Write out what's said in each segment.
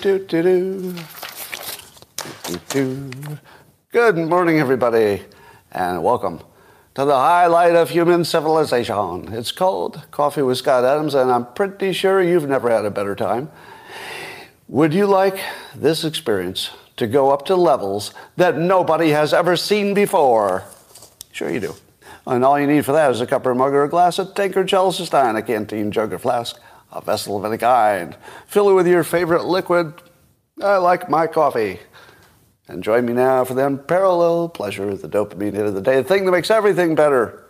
do, do, do. Do, do. Good morning, everybody, and welcome to the highlight of human civilization. It's called Coffee with Scott Adams, and I'm pretty sure you've never had a better time. Would you like this experience to go up to levels that nobody has ever seen before? Sure, you do. And all you need for that is a cup or mug or a glass, a tankard, chalice, a stein, a canteen, jug, or flask, a vessel of any kind. Fill it with your favorite liquid. I like my coffee. And join me now for the unparalleled pleasure, of the dopamine hit of the day, the thing that makes everything better.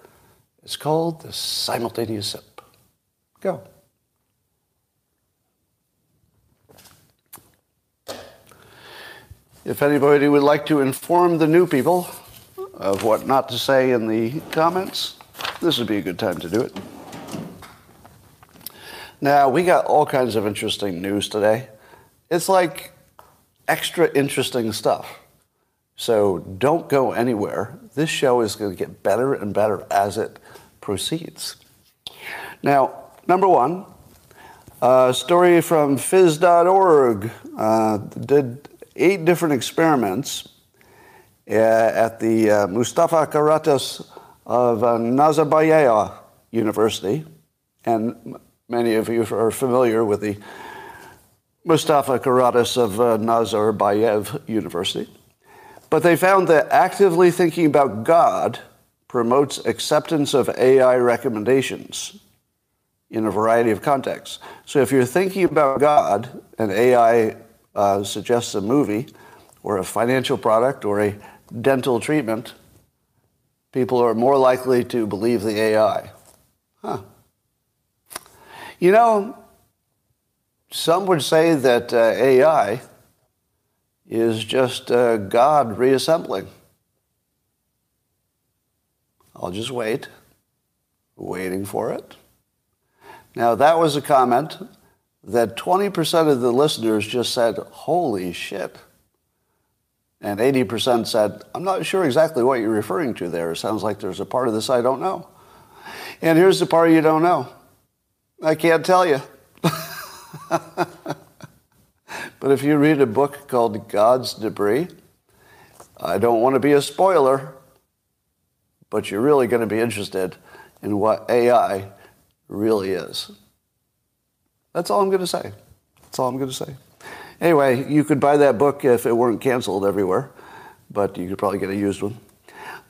It's called the simultaneous sip. Go. If anybody would like to inform the new people of what not to say in the comments, this would be a good time to do it. Now, we got all kinds of interesting news today. It's like extra interesting stuff. So don't go anywhere. This show is going to get better and better as it proceeds. Now, number one, a story from phys.org uh, did eight different experiments uh, at the uh, Mustafa Karatas of uh, Nazarbayev University. And many of you are familiar with the Mustafa Karatas of uh, Nazarbayev University. But they found that actively thinking about God promotes acceptance of AI recommendations in a variety of contexts. So if you're thinking about God and AI uh, suggests a movie or a financial product or a dental treatment, people are more likely to believe the AI. Huh. You know, some would say that uh, AI is just uh, God reassembling. I'll just wait, waiting for it. Now, that was a comment that 20% of the listeners just said, holy shit. And 80% said, I'm not sure exactly what you're referring to there. It sounds like there's a part of this I don't know. And here's the part you don't know. I can't tell you. but if you read a book called God's Debris, I don't want to be a spoiler, but you're really going to be interested in what AI really is. That's all I'm going to say. That's all I'm going to say. Anyway, you could buy that book if it weren't canceled everywhere, but you could probably get a used one.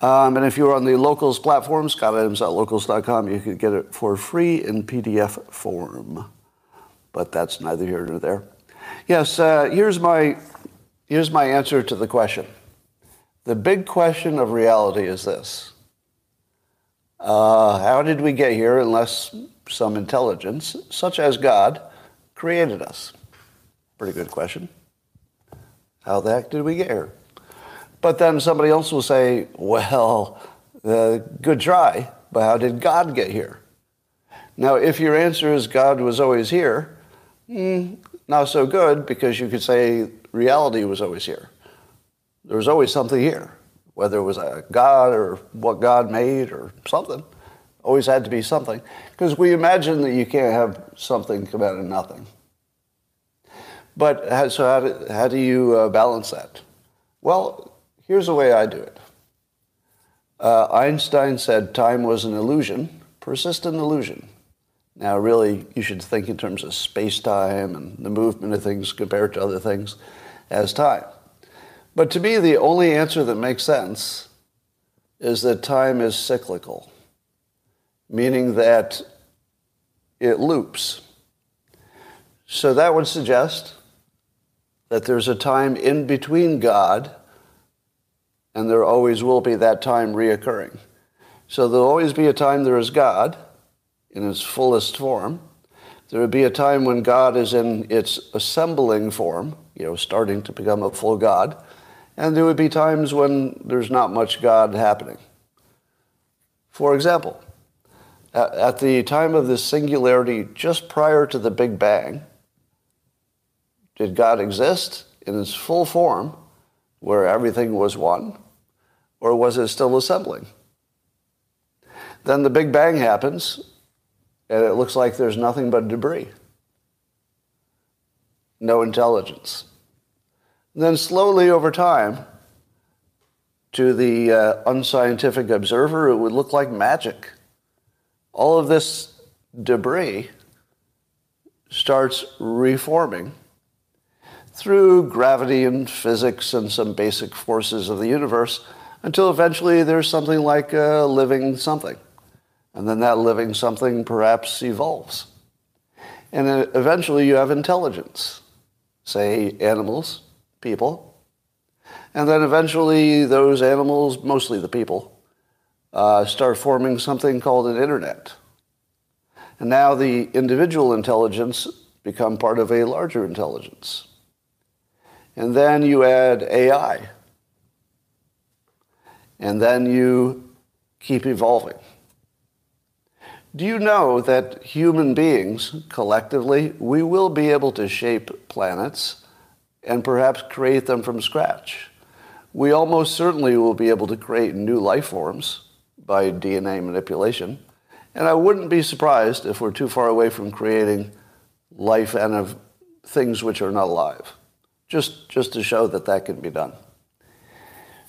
Um, and if you're on the Locals platform, scottadams.locals.com, you could get it for free in PDF form. But that's neither here nor there. Yes, uh, here's, my, here's my answer to the question. The big question of reality is this uh, How did we get here unless some intelligence, such as God, created us? Pretty good question. How the heck did we get here? But then somebody else will say, well, uh, good try, but how did God get here? Now, if your answer is God was always here, mm, not so good because you could say reality was always here. There was always something here, whether it was a God or what God made or something. Always had to be something. Because we imagine that you can't have something come out of nothing. But so how do, how do you uh, balance that? Well, here's the way I do it. Uh, Einstein said time was an illusion, persistent illusion. Now, really, you should think in terms of space-time and the movement of things compared to other things as time. But to me, the only answer that makes sense is that time is cyclical, meaning that it loops. So that would suggest that there's a time in between God and there always will be that time reoccurring. So there'll always be a time there is God in its fullest form. There would be a time when God is in its assembling form, you know, starting to become a full God. And there would be times when there's not much God happening. For example, at the time of this singularity, just prior to the Big Bang, did God exist in its full form where everything was one? Or was it still assembling? Then the Big Bang happens, and it looks like there's nothing but debris. no intelligence. And then slowly over time, to the uh, unscientific observer, it would look like magic. All of this debris starts reforming through gravity and physics and some basic forces of the universe until eventually there's something like a living something. And then that living something perhaps evolves. And eventually you have intelligence, say animals, people. And then eventually those animals, mostly the people, uh, start forming something called an internet. And now the individual intelligence become part of a larger intelligence. And then you add AI. And then you keep evolving. Do you know that human beings, collectively, we will be able to shape planets and perhaps create them from scratch? We almost certainly will be able to create new life forms by DNA manipulation. And I wouldn't be surprised if we're too far away from creating life and of things which are not alive, just, just to show that that can be done.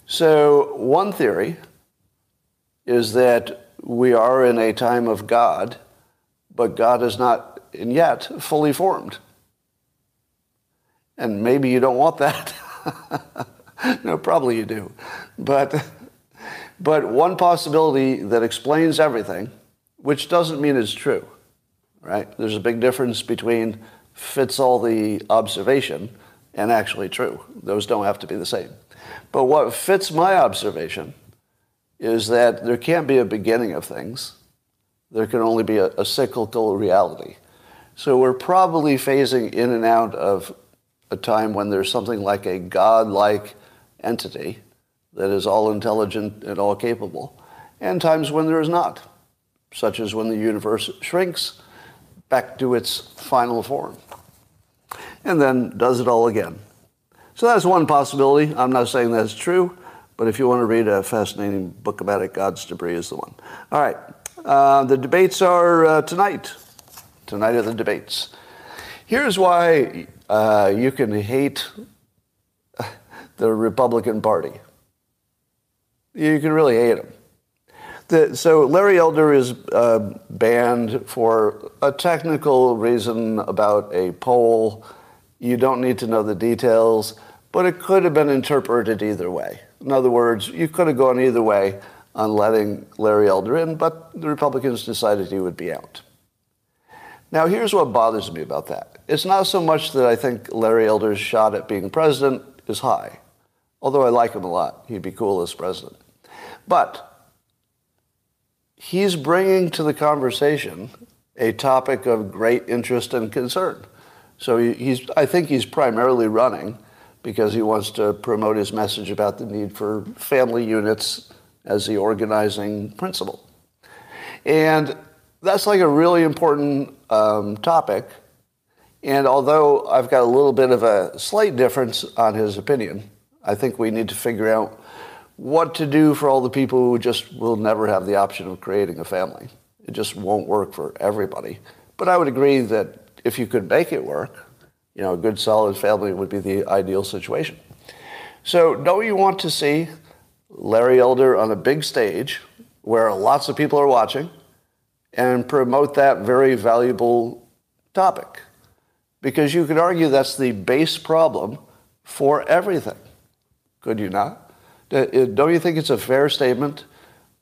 So, one theory is that we are in a time of God, but God is not yet fully formed. And maybe you don't want that. no, probably you do. But, but one possibility that explains everything, which doesn't mean it's true, right? There's a big difference between fits all the observation and actually true. Those don't have to be the same. But what fits my observation is that there can't be a beginning of things. There can only be a, a cyclical reality. So we're probably phasing in and out of a time when there's something like a God-like entity that is all intelligent and all capable, and times when there is not, such as when the universe shrinks back to its final form, and then does it all again. So that's one possibility. I'm not saying that's true, but if you want to read a fascinating book about it, God's Debris is the one. All right. Uh, the debates are uh, tonight. Tonight are the debates. Here's why uh, you can hate the Republican Party. You can really hate them. The, so Larry Elder is uh, banned for a technical reason about a poll. You don't need to know the details. But it could have been interpreted either way. In other words, you could have gone either way on letting Larry Elder in, but the Republicans decided he would be out. Now, here's what bothers me about that. It's not so much that I think Larry Elder's shot at being president is high, although I like him a lot. He'd be cool as president. But he's bringing to the conversation a topic of great interest and concern. So he's, I think he's primarily running because he wants to promote his message about the need for family units as the organizing principle. And that's like a really important um, topic. And although I've got a little bit of a slight difference on his opinion, I think we need to figure out what to do for all the people who just will never have the option of creating a family. It just won't work for everybody. But I would agree that if you could make it work, you know, a good solid family would be the ideal situation. So don't you want to see Larry Elder on a big stage where lots of people are watching and promote that very valuable topic? Because you could argue that's the base problem for everything. Could you not? Uh, don't you think it's a fair statement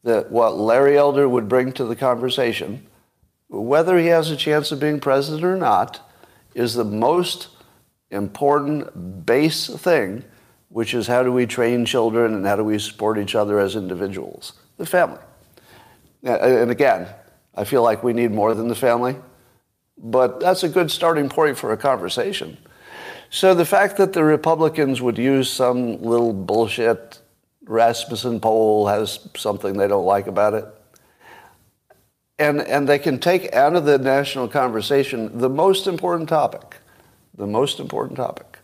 that what Larry Elder would bring to the conversation, whether he has a chance of being president or not, is the most important base thing, which is how do we train children and how do we support each other as individuals? The family. And again, I feel like we need more than the family, but that's a good starting point for a conversation. So the fact that the Republicans would use some little bullshit Rasmussen poll has something they don't like about it, and, and they can take out of the national conversation the most important topic, the most important topic.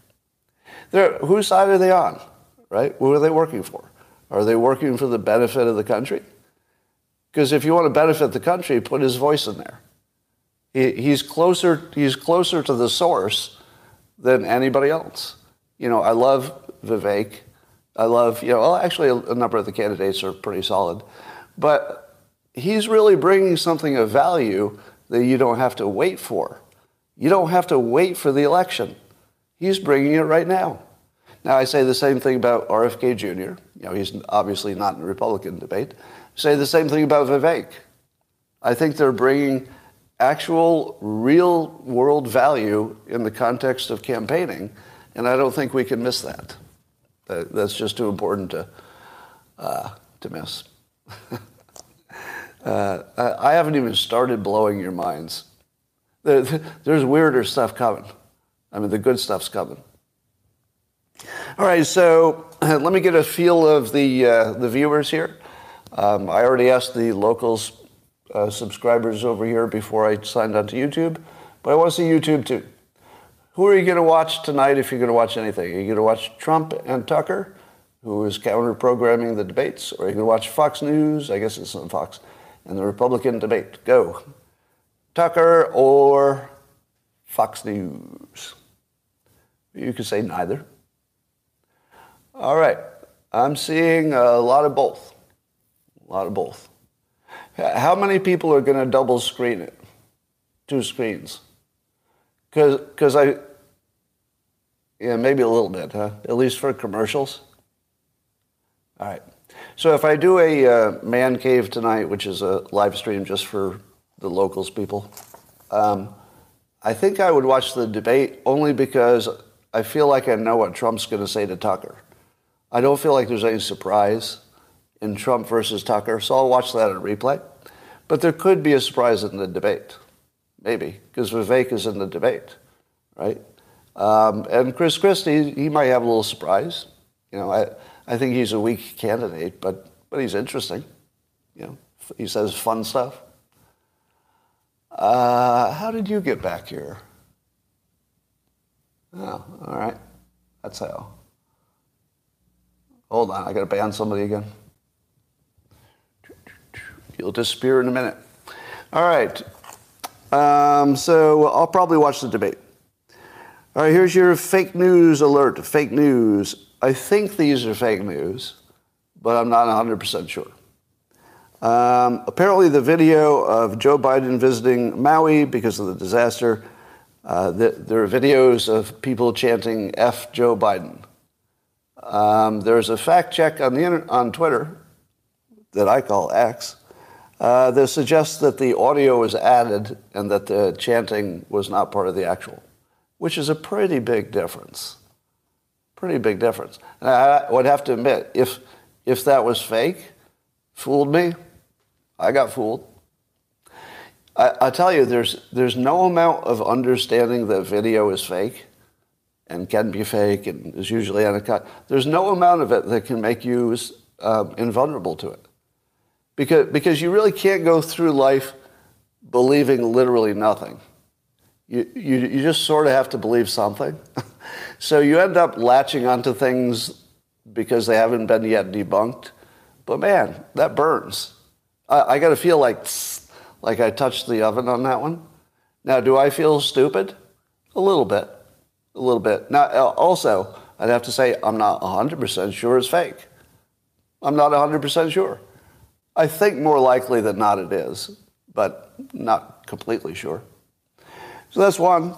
They're, whose side are they on, right? Who are they working for? Are they working for the benefit of the country? Because if you want to benefit the country, put his voice in there. He, he's, closer, he's closer to the source than anybody else. You know, I love Vivek. I love, you know, well, actually, a, a number of the candidates are pretty solid. But he's really bringing something of value that you don't have to wait for. You don't have to wait for the election. He's bringing it right now. Now, I say the same thing about RFK Jr. You know, he's obviously not in the Republican debate. say the same thing about Vivek. I think they're bringing actual, real world value in the context of campaigning, and I don't think we can miss that. That's just too important to, uh, to miss. uh, I haven't even started blowing your minds. There's weirder stuff coming. I mean, the good stuff's coming. All right, so let me get a feel of the, uh, the viewers here. Um, I already asked the locals uh, subscribers over here before I signed on to YouTube, but I want to see YouTube too. Who are you going to watch tonight if you're going to watch anything? Are you going to watch Trump and Tucker, who is counter programming the debates, or are you going to watch Fox News? I guess it's on Fox, and the Republican debate. Go. Tucker or Fox News? You could say neither. All right. I'm seeing a lot of both. A lot of both. How many people are going to double screen it? Two screens. Because I, yeah, maybe a little bit, huh? At least for commercials. All right. So if I do a uh, man cave tonight, which is a live stream just for the locals people, um, I think I would watch the debate only because I feel like I know what Trump's going to say to Tucker. I don't feel like there's any surprise in Trump versus Tucker, so I'll watch that in replay. But there could be a surprise in the debate, maybe, because Vivek is in the debate, right? Um, and Chris Christie, he might have a little surprise. You know, I, I think he's a weak candidate, but, but he's interesting. You know, he says fun stuff. Uh, how did you get back here? Oh, all right. That's how. Hold on, I got to ban somebody again. You'll disappear in a minute. All right. Um, so I'll probably watch the debate. All right, here's your fake news alert. Fake news. I think these are fake news, but I'm not 100% sure. Um, apparently, the video of Joe Biden visiting Maui because of the disaster, uh, the, there are videos of people chanting F Joe Biden. Um, there's a fact check on, the, on Twitter that I call X uh, that suggests that the audio was added and that the chanting was not part of the actual, which is a pretty big difference. Pretty big difference. And I would have to admit, if, if that was fake, fooled me, I got fooled. I, I tell you, there's, there's no amount of understanding that video is fake and can be fake and is usually uncut. There's no amount of it that can make you uh, invulnerable to it because, because you really can't go through life believing literally nothing. You, you, you just sort of have to believe something. so you end up latching onto things because they haven't been yet debunked. But man, that burns. I, I got to feel like, like I touched the oven on that one. Now, do I feel stupid? A little bit. A little bit. Now, also, I'd have to say I'm not 100% sure it's fake. I'm not 100% sure. I think more likely than not it is, but not completely sure. So that's one.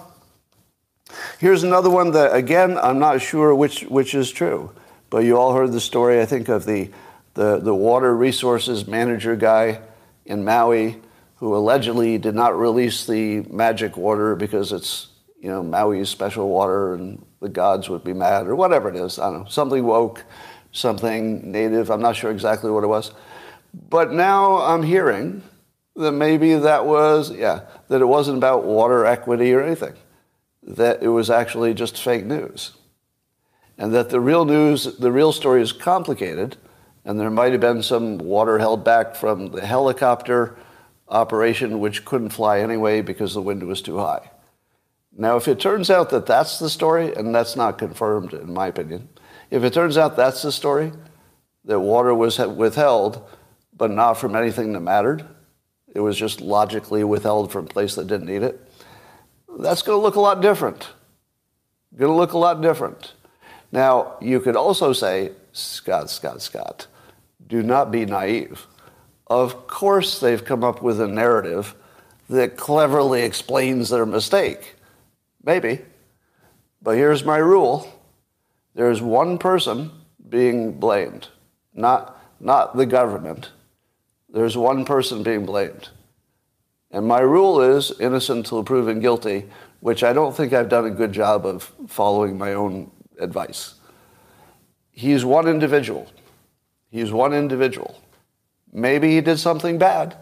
Here's another one that, again, I'm not sure which, which is true, but you all heard the story, I think, of the, the, the water resources manager guy in Maui who allegedly did not release the magic water because it's, you know, Maui's special water and the gods would be mad or whatever it is. I don't know. Something woke, something native. I'm not sure exactly what it was. But now I'm hearing that maybe that was, yeah, that it wasn't about water equity or anything, that it was actually just fake news. And that the real news, the real story is complicated, and there might have been some water held back from the helicopter operation, which couldn't fly anyway because the wind was too high. Now, if it turns out that that's the story, and that's not confirmed in my opinion, if it turns out that's the story, that water was withheld but not from anything that mattered. It was just logically withheld from a place that didn't need it. That's going to look a lot different Going to look a lot different. Now, you could also say, Scott, Scott, Scott, do not be naive. Of course, they've come up with a narrative that cleverly explains their mistake. Maybe. But here's my rule there's one person being blamed, not, not the government. There's one person being blamed. And my rule is innocent until proven guilty, which I don't think I've done a good job of following my own advice. He's one individual. He's one individual. Maybe he did something bad,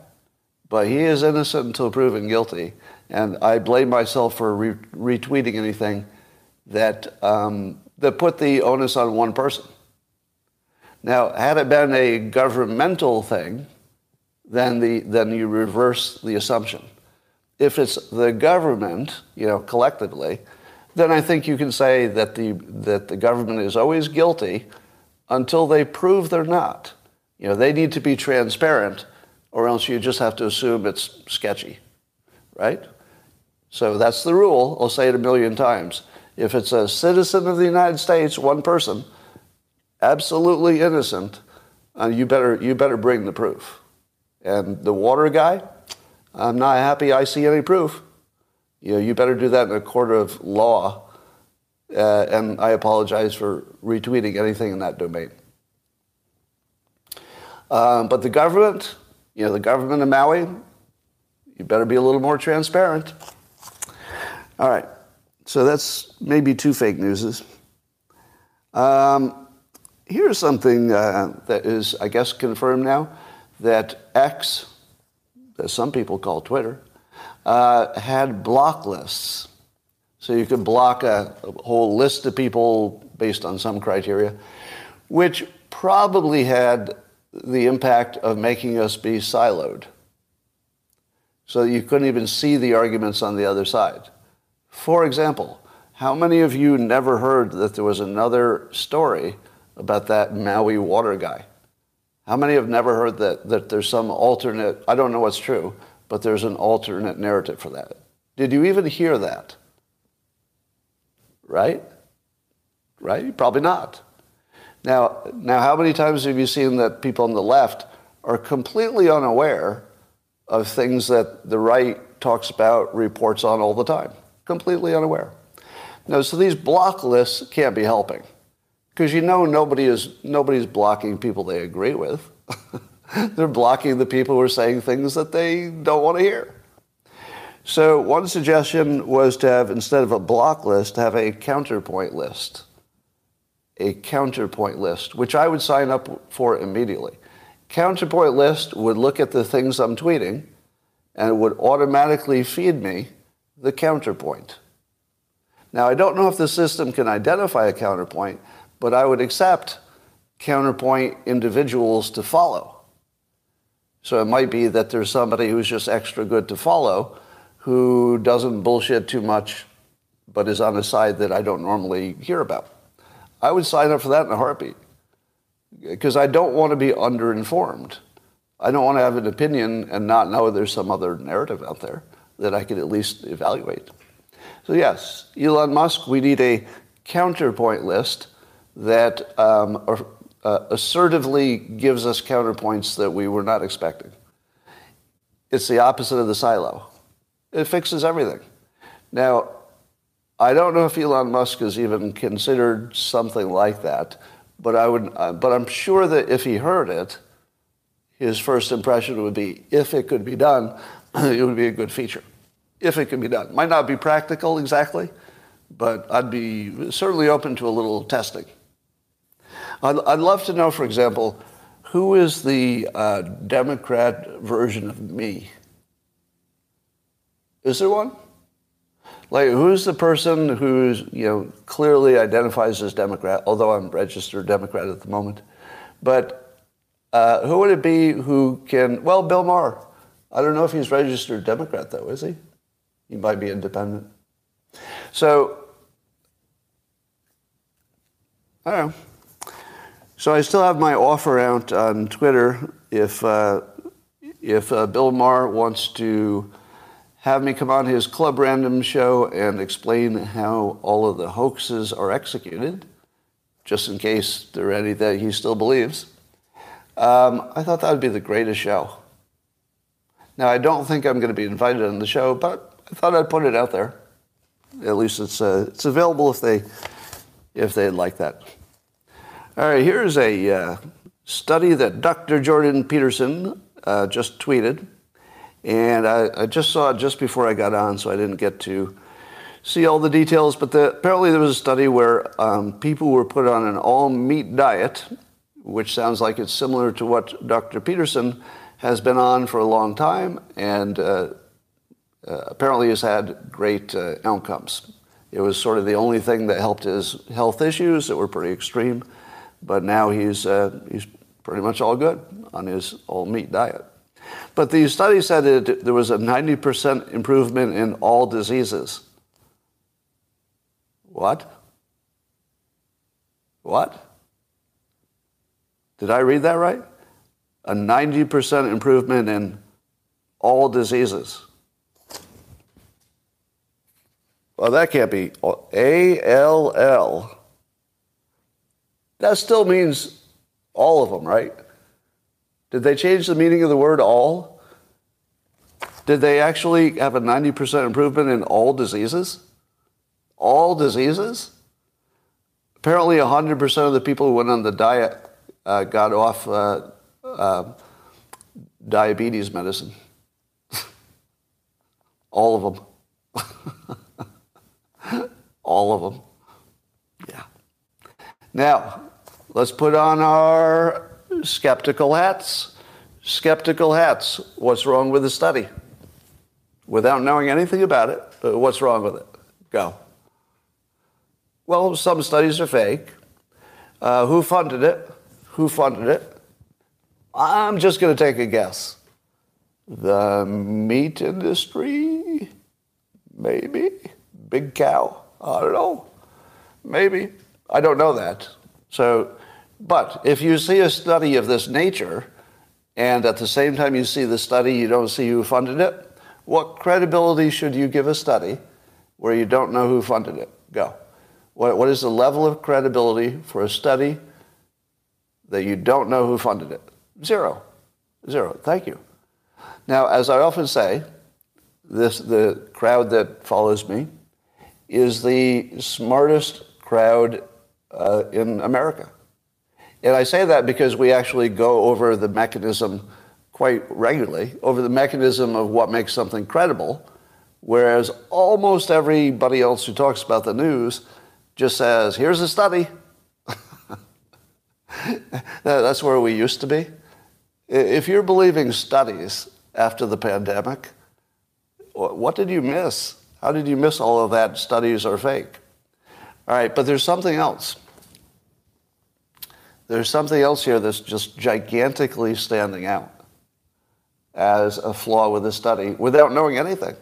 but he is innocent until proven guilty. And I blame myself for re- retweeting anything that, um, that put the onus on one person. Now, had it been a governmental thing, then, the, then you reverse the assumption. If it's the government, you know, collectively, then I think you can say that the, that the government is always guilty until they prove they're not. You know, they need to be transparent, or else you just have to assume it's sketchy, right? So that's the rule. I'll say it a million times. If it's a citizen of the United States, one person, absolutely innocent, uh, you, better, you better bring the proof. And the water guy, I'm not happy I see any proof. You know, you better do that in a court of law. Uh, and I apologize for retweeting anything in that domain. Um, but the government, you know, the government of Maui, you better be a little more transparent. All right. So that's maybe two fake newses. Um, here's something uh, that is, I guess, confirmed now that X, as some people call Twitter, uh, had block lists. So you could block a, a whole list of people based on some criteria, which probably had the impact of making us be siloed. So you couldn't even see the arguments on the other side. For example, how many of you never heard that there was another story about that Maui water guy? How many have never heard that, that there's some alternate, I don't know what's true, but there's an alternate narrative for that? Did you even hear that? Right? Right? Probably not. Now, now, how many times have you seen that people on the left are completely unaware of things that the right talks about, reports on all the time? Completely unaware. No, so these block lists can't be helping because you know nobody is nobody's blocking people they agree with. They're blocking the people who are saying things that they don't want to hear. So one suggestion was to have instead of a block list, have a counterpoint list. A counterpoint list, which I would sign up for immediately. Counterpoint list would look at the things I'm tweeting and it would automatically feed me the counterpoint. Now, I don't know if the system can identify a counterpoint, but I would accept counterpoint individuals to follow. So it might be that there's somebody who's just extra good to follow who doesn't bullshit too much but is on a side that I don't normally hear about. I would sign up for that in a heartbeat because I don't want to be underinformed. I don't want to have an opinion and not know there's some other narrative out there that I could at least evaluate. So yes, Elon Musk, we need a counterpoint list that um, uh, assertively gives us counterpoints that we were not expecting. It's the opposite of the silo. It fixes everything. Now, I don't know if Elon Musk has even considered something like that, but I would. Uh, but I'm sure that if he heard it, his first impression would be, if it could be done, it would be a good feature if it can be done. Might not be practical exactly, but I'd be certainly open to a little testing. I'd, I'd love to know, for example, who is the uh, Democrat version of me? Is there one? Like, who's the person who's, you know, clearly identifies as Democrat, although I'm registered Democrat at the moment. But uh, who would it be who can, well, Bill Maher. I don't know if he's registered Democrat, though, is he? He might be independent. So, I don't know. So I still have my offer out on Twitter if, uh, if uh, Bill Maher wants to have me come on his Club Random show and explain how all of the hoaxes are executed, just in case there are any that he still believes. Um, I thought that would be the greatest show. Now, I don't think I'm going to be invited on the show, but I thought I'd put it out there. At least it's, uh, it's available if, they, if they'd like that. All right, here's a uh, study that Dr. Jordan Peterson uh, just tweeted. And I, I, just saw it just before I got on, so I didn't get to see all the details. But the, apparently, there was a study where um, people were put on an all meat diet, which sounds like it's similar to what Dr. Peterson has been on for a long time and uh, uh, apparently has had great uh, outcomes. It was sort of the only thing that helped his health issues that were pretty extreme, but now he's, uh, he's pretty much all good on his all meat diet. But the study said that there was a 90% improvement in all diseases. What? What? Did I read that right? A 90% improvement in all diseases. Well, that can't be. A L L. That still means all of them, right? Did they change the meaning of the word all? Did they actually have a 90% improvement in all diseases? All diseases? Apparently, 100% of the people who went on the diet uh, got off uh, uh, diabetes medicine. all of them. all of them. Yeah. Now, let's put on our skeptical hats. Skeptical hats. What's wrong with the study? Without knowing anything about it, uh, what's wrong with it? Go. Well, some studies are fake. Uh, who funded it? Who funded it? I'm just going to take a guess. The meat industry? Maybe. Big cow? I don't know. Maybe. I don't know that. So but if you see a study of this nature, and at the same time you see the study, you don't see who funded it, what credibility should you give a study where you don't know who funded it? Go. What, what is the level of credibility for a study that you don't know who funded it? Zero. Zero. Thank you. Now, as I often say, this, the crowd that follows me is the smartest crowd uh, in America. And I say that because we actually go over the mechanism quite regularly, over the mechanism of what makes something credible, whereas almost everybody else who talks about the news just says, here's a study. That's where we used to be. If you're believing studies after the pandemic, what did you miss? How did you miss all of that? Studies are fake. All right, but there's something else. There's something else here that's just gigantically standing out as a flaw with the study without knowing anything.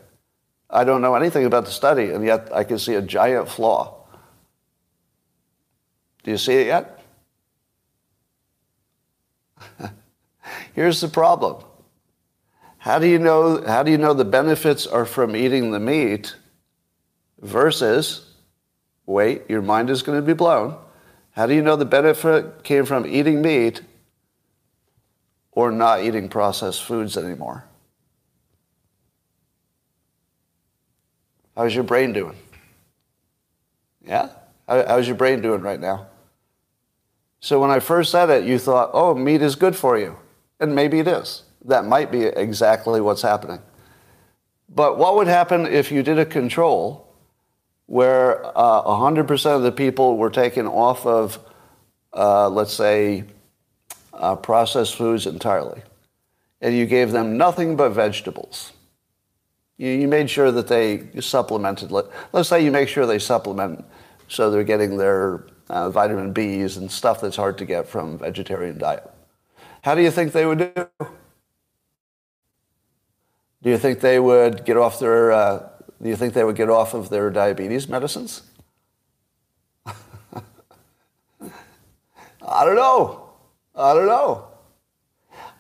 I don't know anything about the study, and yet I can see a giant flaw. Do you see it yet? Here's the problem. How do you know how do you know the benefits are from eating the meat versus wait, your mind is going to be blown how do you know the benefit came from eating meat or not eating processed foods anymore? How's your brain doing? Yeah? how's your brain doing right now? So when I first said it, you thought, oh, meat is good for you. And maybe it is. That might be exactly what's happening. But what would happen if you did a control where uh, 100% of the people were taken off of, uh, let's say, uh, processed foods entirely. And you gave them nothing but vegetables. You, you made sure that they supplemented. Let, us say you make sure they supplement so they're getting their uh, vitamin Bs and stuff that's hard to get from vegetarian diet. How do you think they would do? Do you think they would get off their uh, do you think they would get off of their diabetes medicines? I don't know. I don't know.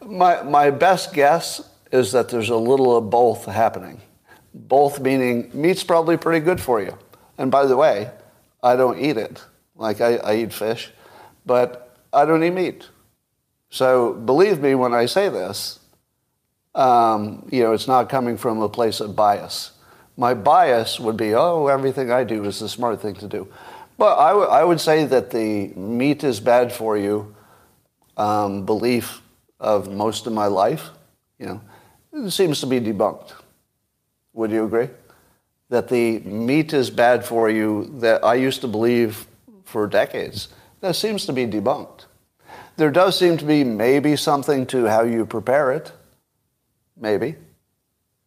My, my best guess is that there's a little of both happening. Both meaning meat's probably pretty good for you. And by the way, I don't eat it. Like I, I eat fish, but I don't eat meat. So believe me when I say this, um, you know, it's not coming from a place of bias. My bias would be, oh, everything I do is the smart thing to do. But I, w- I would say that the meat is bad for you um, belief of most of my life, you know, it seems to be debunked. Would you agree? That the meat is bad for you that I used to believe for decades, that seems to be debunked. There does seem to be maybe something to how you prepare it. Maybe.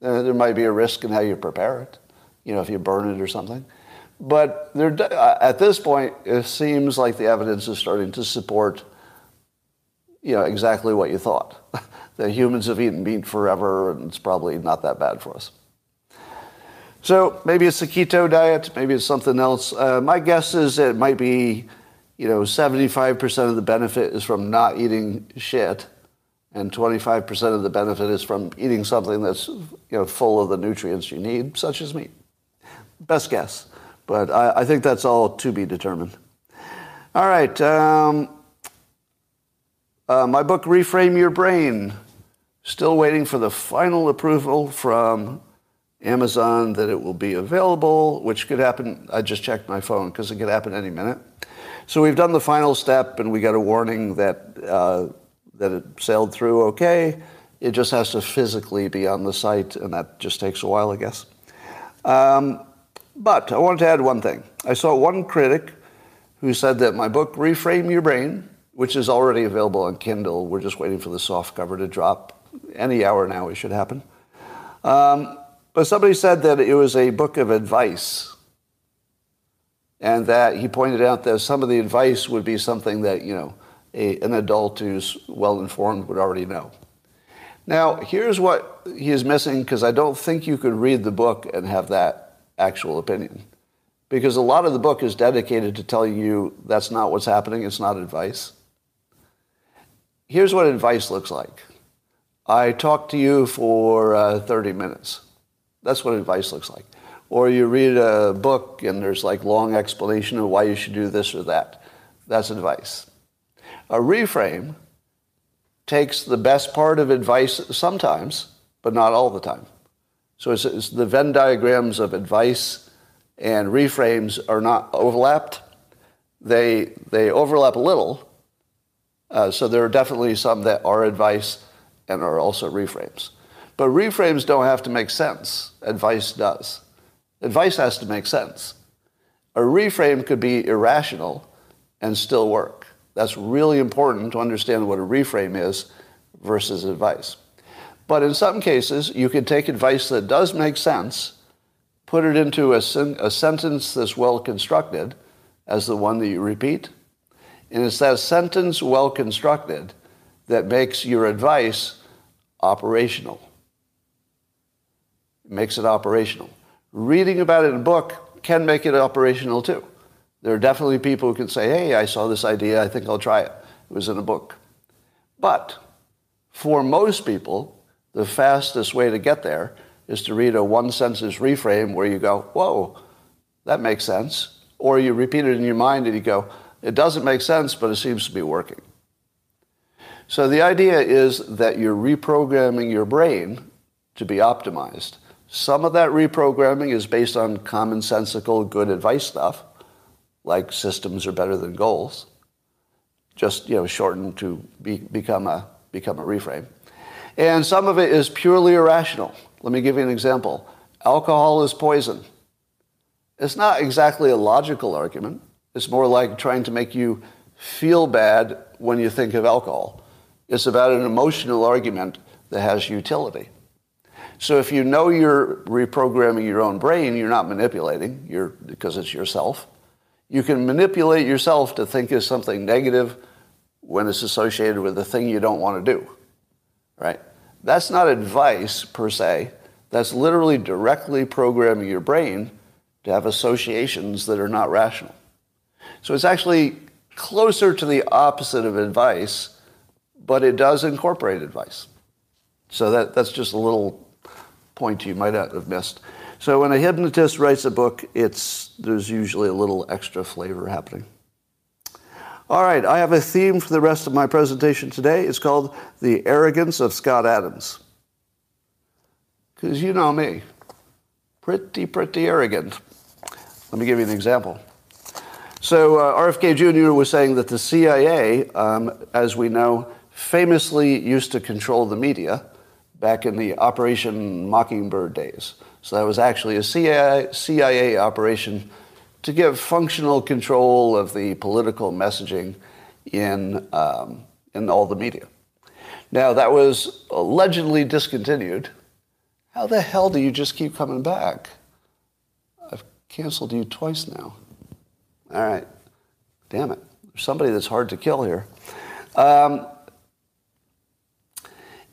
Uh, there might be a risk in how you prepare it, you know, if you burn it or something. But there, uh, at this point, it seems like the evidence is starting to support, you know, exactly what you thought. that humans have eaten meat forever, and it's probably not that bad for us. So maybe it's the keto diet, maybe it's something else. Uh, my guess is it might be, you know, 75% of the benefit is from not eating shit, and 25% of the benefit is from eating something that's, you know, full of the nutrients you need, such as meat. Best guess, but I, I think that's all to be determined. All right. Um, uh, my book, Reframe Your Brain, still waiting for the final approval from Amazon that it will be available, which could happen. I just checked my phone because it could happen any minute. So we've done the final step, and we got a warning that uh, that it sailed through okay. It just has to physically be on the site, and that just takes a while, I guess. Um, but I wanted to add one thing. I saw one critic who said that my book, Reframe Your Brain, which is already available on Kindle, we're just waiting for the soft cover to drop. Any hour now, it should happen. Um, but somebody said that it was a book of advice. And that he pointed out that some of the advice would be something that, you know, a, an adult who's well informed would already know. Now, here's what he is missing because I don't think you could read the book and have that actual opinion. Because a lot of the book is dedicated to telling you that's not what's happening, it's not advice. Here's what advice looks like I talk to you for uh, 30 minutes. That's what advice looks like. Or you read a book and there's like long explanation of why you should do this or that. That's advice. A reframe takes the best part of advice sometimes, but not all the time. So it's, it's the Venn diagrams of advice and reframes are not overlapped. They, they overlap a little. Uh, so there are definitely some that are advice and are also reframes. But reframes don't have to make sense. Advice does. Advice has to make sense. A reframe could be irrational and still work. That's really important to understand what a reframe is versus advice. But in some cases, you can take advice that does make sense, put it into a, sen- a sentence that's well constructed, as the one that you repeat, and it's that sentence well constructed that makes your advice operational. It makes it operational. Reading about it in a book can make it operational too. There are definitely people who can say, hey, I saw this idea, I think I'll try it. It was in a book. But for most people, the fastest way to get there is to read a one sentence reframe where you go, whoa, that makes sense. Or you repeat it in your mind and you go, it doesn't make sense, but it seems to be working. So the idea is that you're reprogramming your brain to be optimized. Some of that reprogramming is based on commonsensical good advice stuff, like systems are better than goals, just you know shortened to be, become a become a reframe. And some of it is purely irrational. Let me give you an example. Alcohol is poison. It's not exactly a logical argument. It's more like trying to make you feel bad when you think of alcohol. It's about an emotional argument that has utility. So if you know you're reprogramming your own brain, you're not manipulating, you're, because it's yourself. You can manipulate yourself to think of something negative when it's associated with the thing you don't want to do. Right? That's not advice per se. That's literally directly programming your brain to have associations that are not rational. So it's actually closer to the opposite of advice, but it does incorporate advice. So that, that's just a little point you might not have missed. So when a hypnotist writes a book, it's, there's usually a little extra flavor happening. All right, I have a theme for the rest of my presentation today. It's called The Arrogance of Scott Adams. Because you know me, pretty, pretty arrogant. Let me give you an example. So uh, RFK Jr. was saying that the CIA, um, as we know, famously used to control the media back in the Operation Mockingbird days. So that was actually a CIA, CIA operation to give functional control of the political messaging in, um, in all the media. Now, that was allegedly discontinued. How the hell do you just keep coming back? I've canceled you twice now. All right. Damn it. There's somebody that's hard to kill here. Um,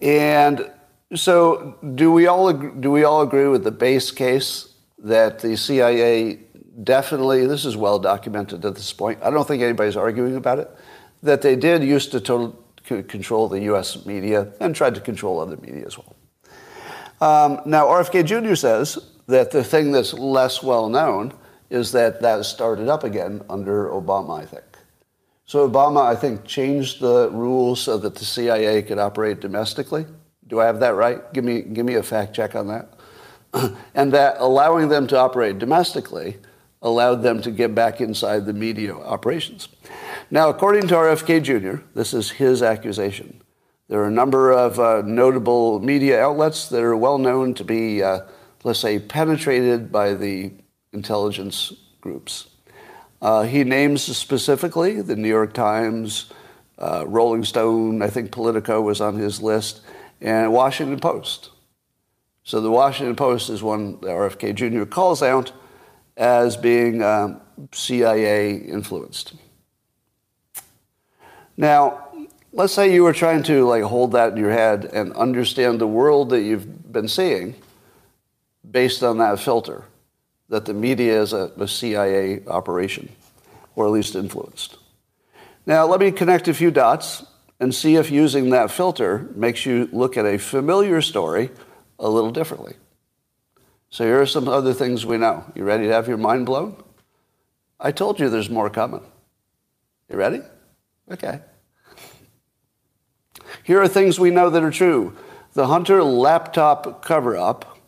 and so, do we all do we all agree with the base case that the CIA definitely this is well documented at this point. I don't think anybody's arguing about it. That they did used to total, control the U.S. media and tried to control other media as well. Um, now, RFK Jr. says that the thing that's less well known is that that started up again under Obama, I think. So Obama, I think, changed the rules so that the CIA could operate domestically. Do I have that right? Give me, give me a fact check on that. and that allowing them to operate domestically allowed them to get back inside the media operations. Now, according to RFK Jr., this is his accusation. There are a number of uh, notable media outlets that are well known to be, uh, let's say, penetrated by the intelligence groups. Uh, he names specifically the New York Times, uh, Rolling Stone, I think Politico was on his list, and Washington Post. So the Washington Post is one that RFK Jr. calls out as being um, CIA influenced. Now, let's say you were trying to like hold that in your head and understand the world that you've been seeing based on that filter that the media is a, a CIA operation, or at least influenced. Now, let me connect a few dots and see if using that filter makes you look at a familiar story a little differently. So here are some other things we know. You ready to have your mind blown? I told you there's more coming. You ready? Okay. Here are things we know that are true. The Hunter laptop cover up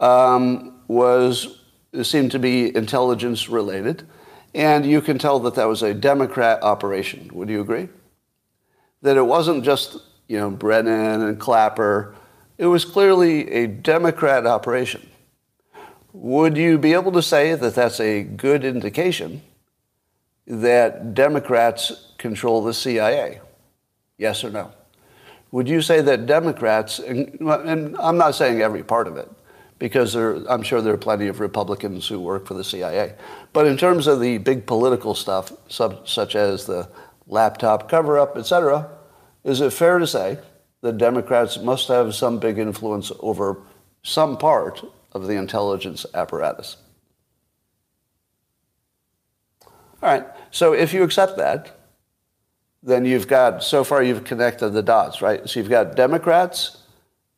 um, was seemed to be intelligence related. And you can tell that that was a Democrat operation. Would you agree? That it wasn't just, you know, Brennan and Clapper. It was clearly a Democrat operation. Would you be able to say that that's a good indication that Democrats control the CIA? Yes or no? Would you say that Democrats, and, and I'm not saying every part of it, because there, I'm sure there are plenty of Republicans who work for the CIA. But in terms of the big political stuff, sub, such as the laptop cover up, et cetera, is it fair to say that Democrats must have some big influence over some part of the intelligence apparatus? All right, so if you accept that, then you've got, so far you've connected the dots, right? So you've got Democrats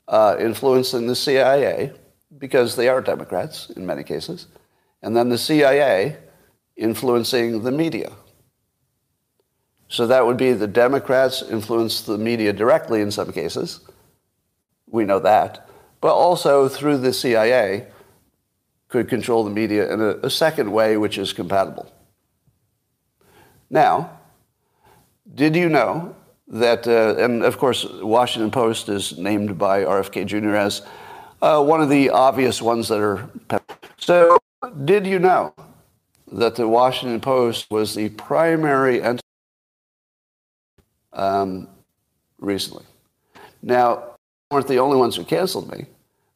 uh, influencing the CIA, because they are Democrats in many cases, and then the CIA influencing the media. So that would be the Democrats influence the media directly in some cases. We know that. But also through the CIA could control the media in a, a second way which is compatible. Now, did you know that, uh, and of course, Washington Post is named by RFK Jr. as uh, one of the obvious ones that are. So, did you know that the Washington Post was the primary entity um, recently? Now, weren't the only ones who canceled me,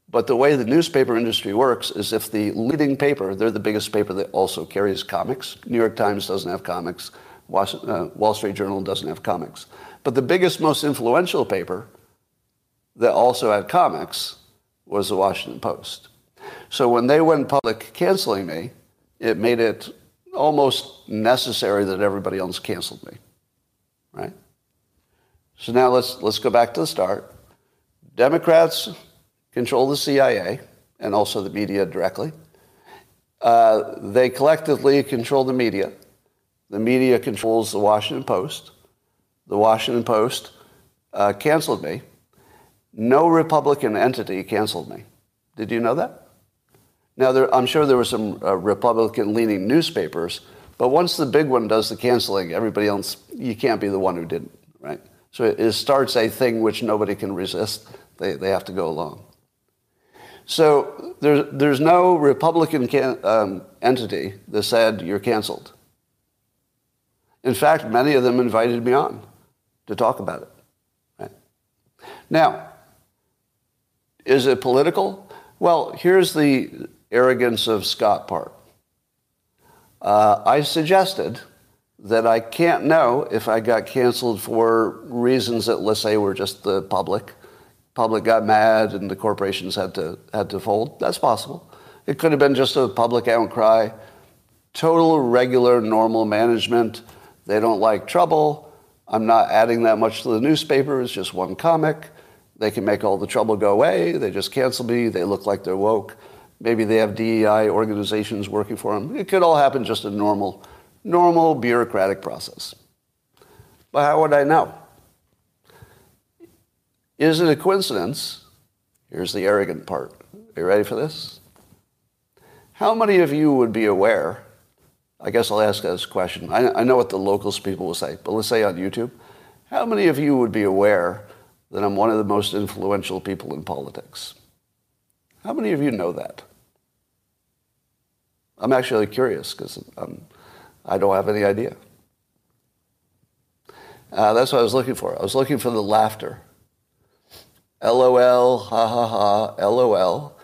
but the way the newspaper industry works is if the leading paper, they're the biggest paper that also carries comics. New York Times doesn't have comics. Uh, Wall Street Journal doesn't have comics. But the biggest, most influential paper that also had comics was the Washington Post. So when they went public canceling me, it made it almost necessary that everybody else canceled me. Right? So now let's let's go back to the start. Democrats control the CIA and also the media directly. Uh, they collectively control the media. The media controls the Washington Post. The Washington Post uh, canceled me. No Republican entity canceled me. Did you know that? Now, there, I'm sure there were some uh, Republican leaning newspapers, but once the big one does the canceling, everybody else, you can't be the one who didn't, right? So it, starts a thing which nobody can resist. They, they have to go along. So there's, there's no Republican can, um, entity that said you're canceled. In fact, many of them invited me on to talk about it. Right? Now, is it political? Well, here's the arrogance of Scott part. Uh, I suggested that I can't know if I got canceled for reasons that, let's say, were just the public. Public got mad and the corporations had to, had to fold. That's possible. It could have been just a public outcry. Total, regular, normal management. They don't like trouble. I'm not adding that much to the newspaper. It's just one comic. They can make all the trouble go away. They just cancel me. They look like they're woke. Maybe they have DEI organizations working for them. It could all happen just a normal, normal bureaucratic process. But how would I know? Is it a coincidence? Here's the arrogant part. Are you ready for this? How many of you would be aware? I guess I'll ask this question. I, I know what the locals people will say, but let's say on YouTube. How many of you would be aware that I'm one of the most influential people in politics? How many of you know that? I'm actually curious because I don't have any idea. Uh, that's what I was looking for. I was looking for the laughter. LOL, ha ha ha, LOL.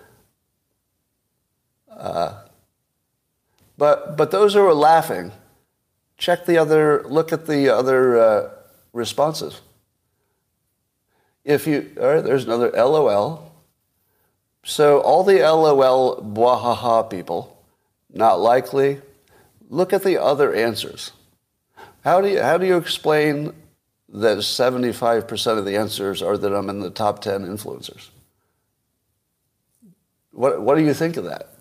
Uh, but, but those who are laughing, check the other, look at the other uh, responses. If you, all right, there's another LOL. So all the LOL bwahaha people, not likely. Look at the other answers. How do you, how do you explain that 75% of the answers are that I'm in the top 10 influencers? What, what do you think of that?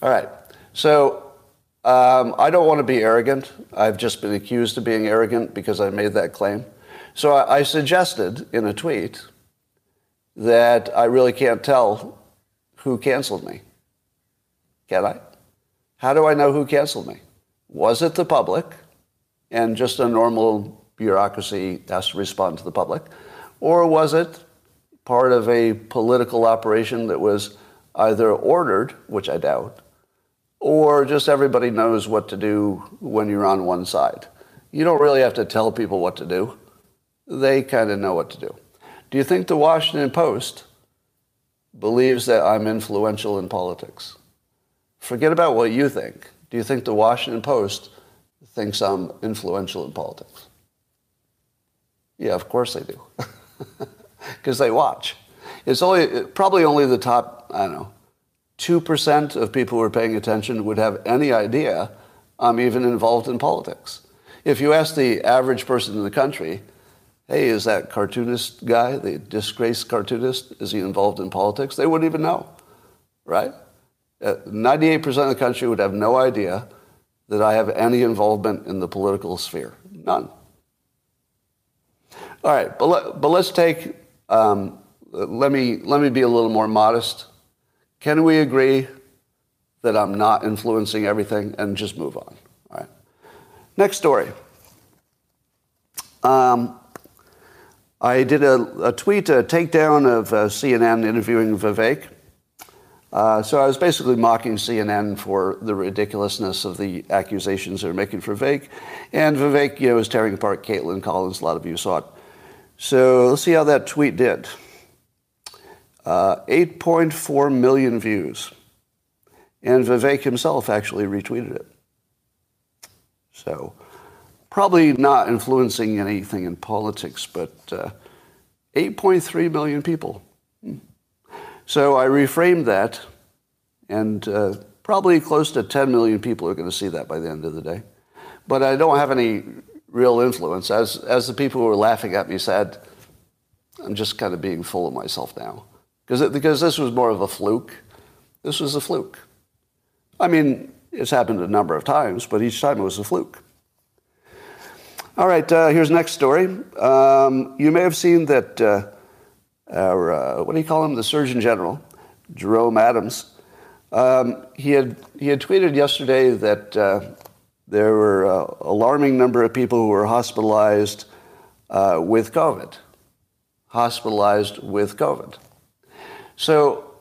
All right. So um, I don't want to be arrogant. I've just been accused of being arrogant because I made that claim. So I, I suggested in a tweet that I really can't tell who canceled me. Can I? How do I know who canceled me? Was it the public and just a normal bureaucracy has to respond to the public? Or was it part of a political operation that was either ordered, which I doubt, or just everybody knows what to do when you're on one side? You don't really have to tell people what to do. They kind of know what to do. Do you think the Washington Post believes that I'm influential in politics? Forget about what you think. Do you think the Washington Post thinks I'm influential in politics? Yeah, of course they do. Because they watch. It's only probably only the top, I don't know, 2% of people who are paying attention would have any idea I'm even involved in politics. If you ask the average person in the country, hey, is that cartoonist guy, the disgraced cartoonist, is he involved in politics? They wouldn't even know, right? Uh, 98% of the country would have no idea that I have any involvement in the political sphere. None. All right, but, let, but let's take, um, let, me, let me be a little more modest. Can we agree that I'm not influencing everything and just move on? All right. Next story. Um, I did a, a tweet, a takedown of uh, CNN interviewing Vivek. Uh, so I was basically mocking CNN for the ridiculousness of the accusations they're making for Vivek. And Vivek, you know, was tearing apart Kaitlan Collins. A lot of you saw it. So let's see how that tweet did. Uh, 8.4 million views. And Vivek himself actually retweeted it. So probably not influencing anything in politics, but uh, 8.3 million people. So I reframed that, and uh, probably close to 10 million people are going to see that by the end of the day. But I don't have any real influence. As, as the people who were laughing at me said, I'm just kind of being full of myself now. Because because this was more of a fluke. This was a fluke. I mean, it's happened a number of times, but each time it was a fluke. All right, uh, here's next story. Um, you may have seen that uh, our, uh, what do you call him, the Surgeon General, Jerome Adams, um, he, had, he had tweeted yesterday that uh, there were an alarming number of people who were hospitalized uh, with COVID. Hospitalized with COVID. So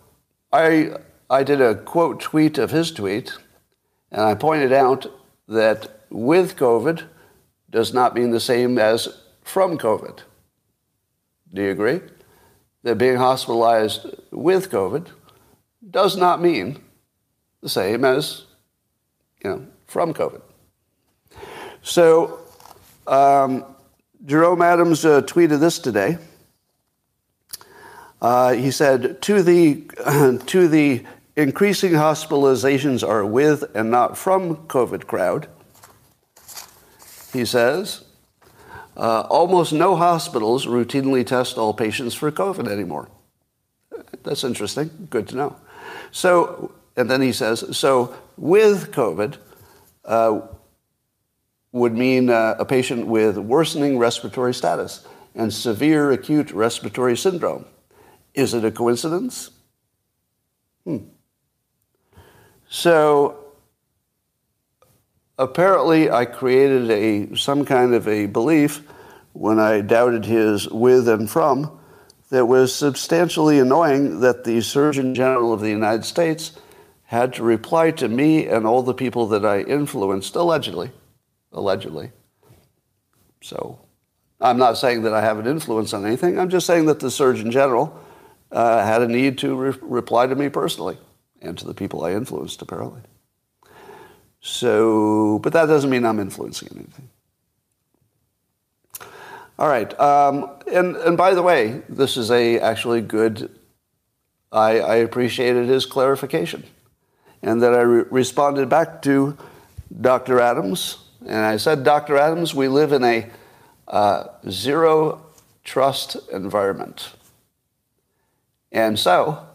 I, I did a quote tweet of his tweet, and I pointed out that with COVID, does not mean the same as from COVID. Do you agree? That being hospitalized with COVID does not mean the same as, you know, from COVID. So, um, Jerome Adams uh, tweeted this today. Uh, he said, to the, to the increasing hospitalizations are with and not from COVID crowd, he says, uh, almost no hospitals routinely test all patients for COVID anymore. That's interesting. Good to know. So, and then he says, so with COVID uh, would mean uh, a patient with worsening respiratory status and severe acute respiratory syndrome. Is it a coincidence? Hmm. So apparently I created a, some kind of a belief when I doubted his with and from that was substantially annoying that the Surgeon General of the United States had to reply to me and all the people that I influenced, allegedly. Allegedly. So I'm not saying that I have an influence on anything. I'm just saying that the Surgeon General uh, had a need to re- reply to me personally and to the people I influenced, apparently. So, but that doesn't mean I'm influencing anything. All right, um, and and by the way, this is a actually good. I, I appreciated his clarification, and that I re- responded back to Dr. Adams, and I said, Dr. Adams, we live in a uh, zero trust environment, and so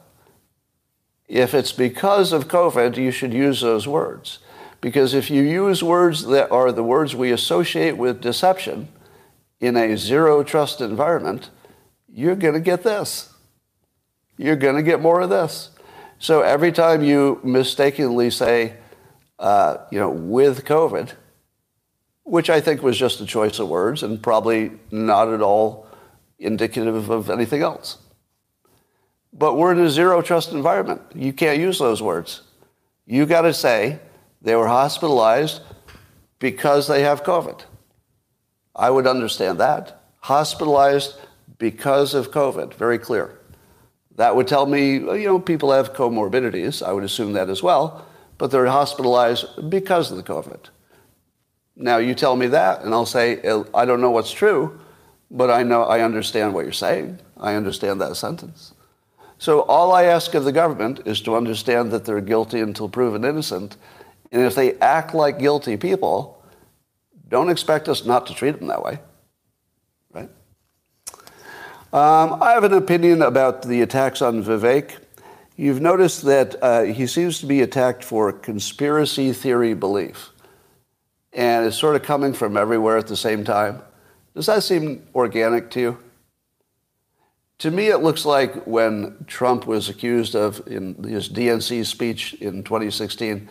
if it's because of COVID, you should use those words. Because if you use words that are the words we associate with deception in a zero trust environment, you're going to get this. You're going to get more of this. So every time you mistakenly say, uh, you know, with COVID, which I think was just a choice of words and probably not at all indicative of anything else. But we're in a zero trust environment. You can't use those words. You got to say, they were hospitalized because they have COVID. I would understand that. Hospitalized because of COVID, very clear. That would tell me, you know, people have comorbidities. I would assume that as well, but they're hospitalized because of the COVID. Now you tell me that, and I'll say, I don't know what's true, but I know I understand what you're saying. I understand that sentence. So all I ask of the government is to understand that they're guilty until proven innocent and if they act like guilty people, don't expect us not to treat them that way. Right? Um, I have an opinion about the attacks on Vivek. You've noticed that uh, he seems to be attacked for conspiracy theory belief. And it's sort of coming from everywhere at the same time. Does that seem organic to you? To me, it looks like when Trump was accused of, in his DNC speech in 2016,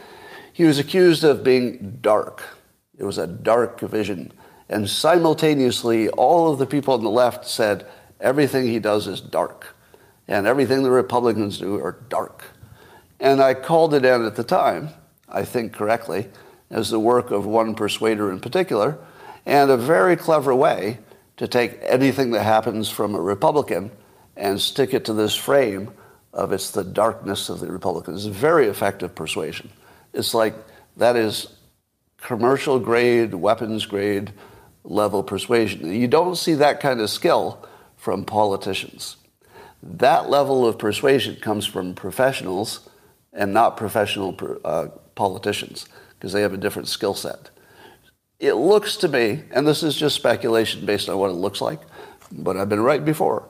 he was accused of being dark. It was a dark vision. And simultaneously, all of the people on the left said everything he does is dark. And everything the Republicans do are dark. And I called it in at the time, I think correctly, as the work of one persuader in particular, and a very clever way to take anything that happens from a Republican and stick it to this frame of it's the darkness of the Republicans. It's very effective persuasion. It's like that is commercial grade, weapons grade level persuasion. You don't see that kind of skill from politicians. That level of persuasion comes from professionals and not professional uh, politicians because they have a different skill set. It looks to me, and this is just speculation based on what it looks like, but I've been right before.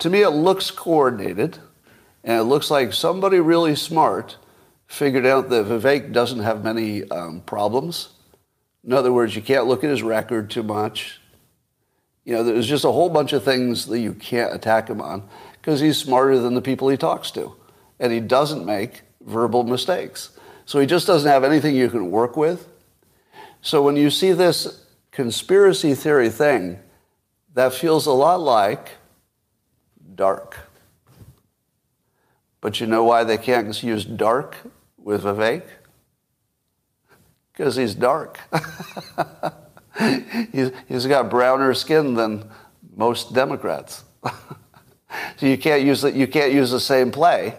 To me, it looks coordinated, and it looks like somebody really smart figured out that Vivek doesn't have many um, problems. In other words, you can't look at his record too much. You know, there's just a whole bunch of things that you can't attack him on because he's smarter than the people he talks to. And he doesn't make verbal mistakes. So he just doesn't have anything you can work with. So when you see this conspiracy theory thing, that feels a lot like dark. But you know why they can't use dark with Vivek? Because he's dark. he's, he's got browner skin than most Democrats. so you can't use the, you can't use the same play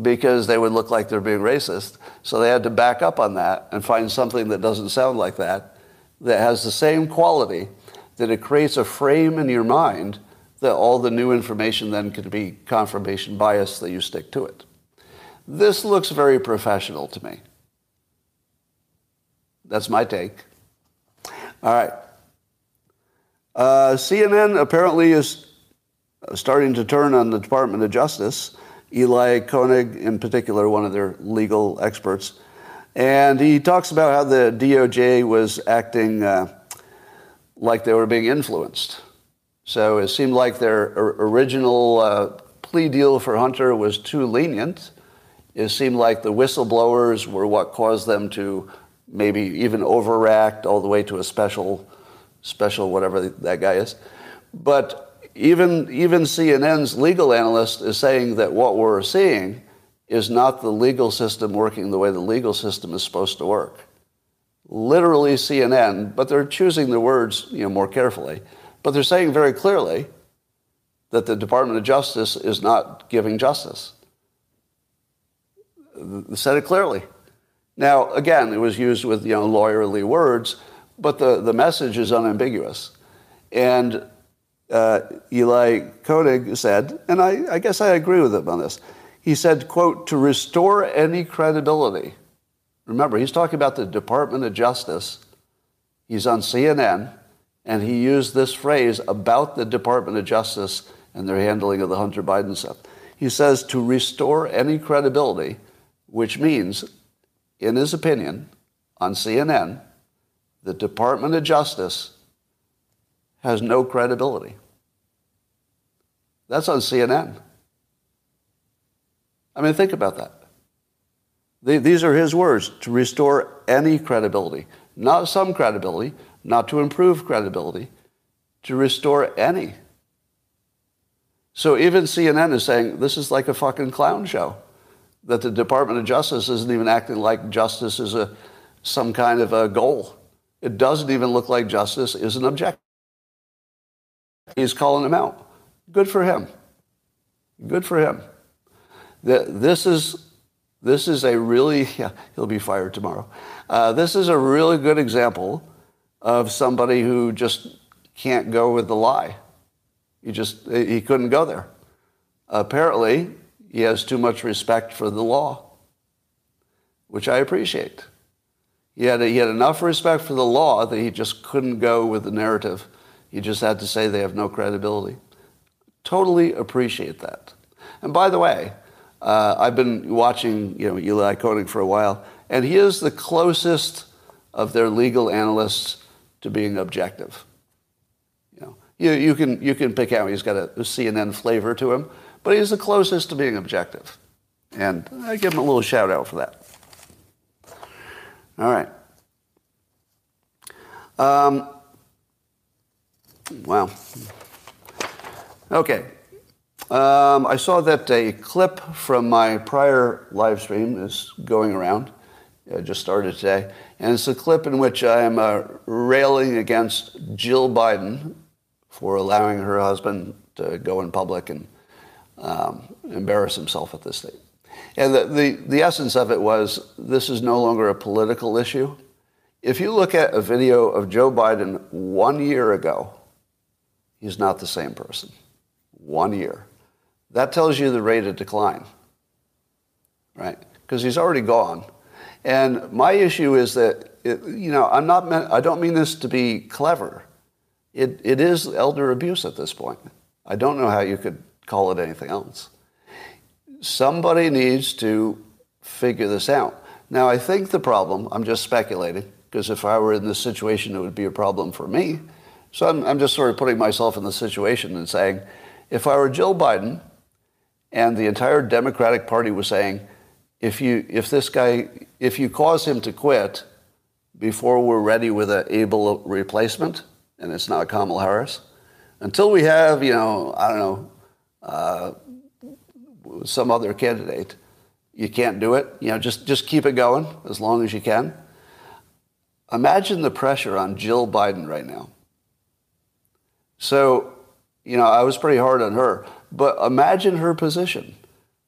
because they would look like they're being racist. So they had to back up on that and find something that doesn't sound like that, that has the same quality, that it creates a frame in your mind that all the new information then can be confirmation bias that you stick to it. This looks very professional to me. That's my take. All right. Uh, CNN apparently is starting to turn on the Department of Justice. Elie Honig, in particular, one of their legal experts. And he talks about how the DOJ was acting uh, like they were being influenced. So it seemed like their original uh, plea deal for Hunter was too lenient. It seemed like the whistleblowers were what caused them to maybe even overact all the way to a special, special whatever that guy is. But even, even CNN's legal analyst is saying that what we're seeing is not the legal system working the way the legal system is supposed to work. Literally CNN, but they're choosing the words you know, more carefully. But they're saying very clearly that the Department of Justice is not giving justice. Said it clearly. Now, again, it was used with you know, lawyerly words, but the, the message is unambiguous. And uh, Elie Honig said, and I, I guess I agree with him on this, he said, quote, to restore any credibility. Remember, he's talking about the Department of Justice. He's on CNN, and he used this phrase about the Department of Justice and their handling of the Hunter Biden stuff. He says to restore any credibility, which means in his opinion, on CNN, the Department of Justice has no credibility. That's on CNN. I mean, think about that. These are his words to restore any credibility, not some credibility, not to improve credibility, to restore any. So even CNN is saying this is like a fucking clown show that the Department of Justice isn't even acting like justice is a, some kind of a goal. It doesn't even look like justice is an objective. He's calling him out. Good for him. Good for him. This is, this is a really, yeah, he'll be fired tomorrow. Uh, this is a really good example of somebody who just can't go with the lie. He just, he couldn't go there. Apparently, he has too much respect for the law, which I appreciate. He had, he had enough respect for the law that he just couldn't go with the narrative. He just had to say they have no credibility. Totally appreciate that. And by the way, uh, I've been watching you know, Elie Honig for a while, and he is the closest of their legal analysts to being objective. You, know, you, you, can, you can pick out, he's got a, a CNN flavor to him, but he's the closest to being objective. And I give him a little shout out for that. All right. Um, wow. Okay. Um, I saw that a clip from my prior live stream is going around. It just started today. And it's a clip in which I am uh, railing against Jill Biden for allowing her husband to go in public and um, embarrass himself at this state. And the, the, the essence of it was this is no longer a political issue. If you look at a video of Joe Biden one year ago, he's not the same person. One year. That tells you the rate of decline, right? Because he's already gone. And my issue is that, it, you know, I'm not meant, I don't mean this to be clever. It, it is elder abuse at this point. I don't know how you could call it anything else. Somebody needs to figure this out. Now, I think the problem, I'm just speculating, because if I were in this situation, it would be a problem for me. So I'm, I'm just sort of putting myself in the situation and saying, if I were Jill Biden and the entire Democratic Party was saying, if you if this guy if you cause him to quit before we're ready with an able replacement, and it's not Kamala Harris, until we have you know I don't know uh, some other candidate, you can't do it. You know just just keep it going as long as you can. Imagine the pressure on Jill Biden right now. So, you know, I was pretty hard on her, but imagine her position.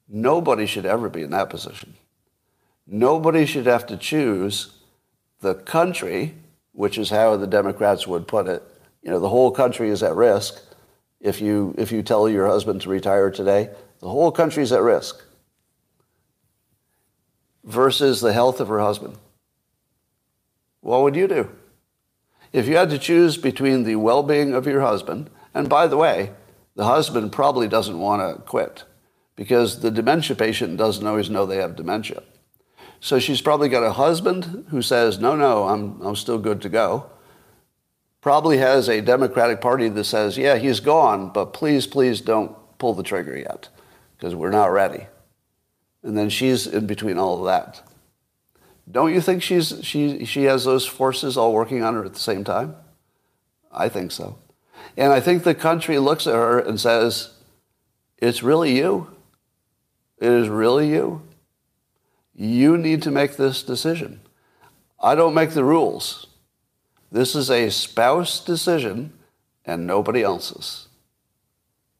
Nobody should ever be in that position. Nobody should have to choose the country, which is how the Democrats would put it. You know, the whole country is at risk. If you, if you tell your husband to retire today, the whole country is at risk versus the health of her husband. What would you do? If you had to choose between the well being of your husband, and by the way, the husband probably doesn't want to quit because the dementia patient doesn't always know they have dementia. So she's probably got a husband who says, no, no, I'm, I'm still good to go. Probably has a Democratic Party that says, yeah, he's gone, but please, please don't pull the trigger yet because we're not ready. And then she's in between all of that. Don't you think she's, she, she has those forces all working on her at the same time? I think so. And I think the country looks at her and says, it's really you. It is really you. You need to make this decision. I don't make the rules. This is a spouse decision and nobody else's.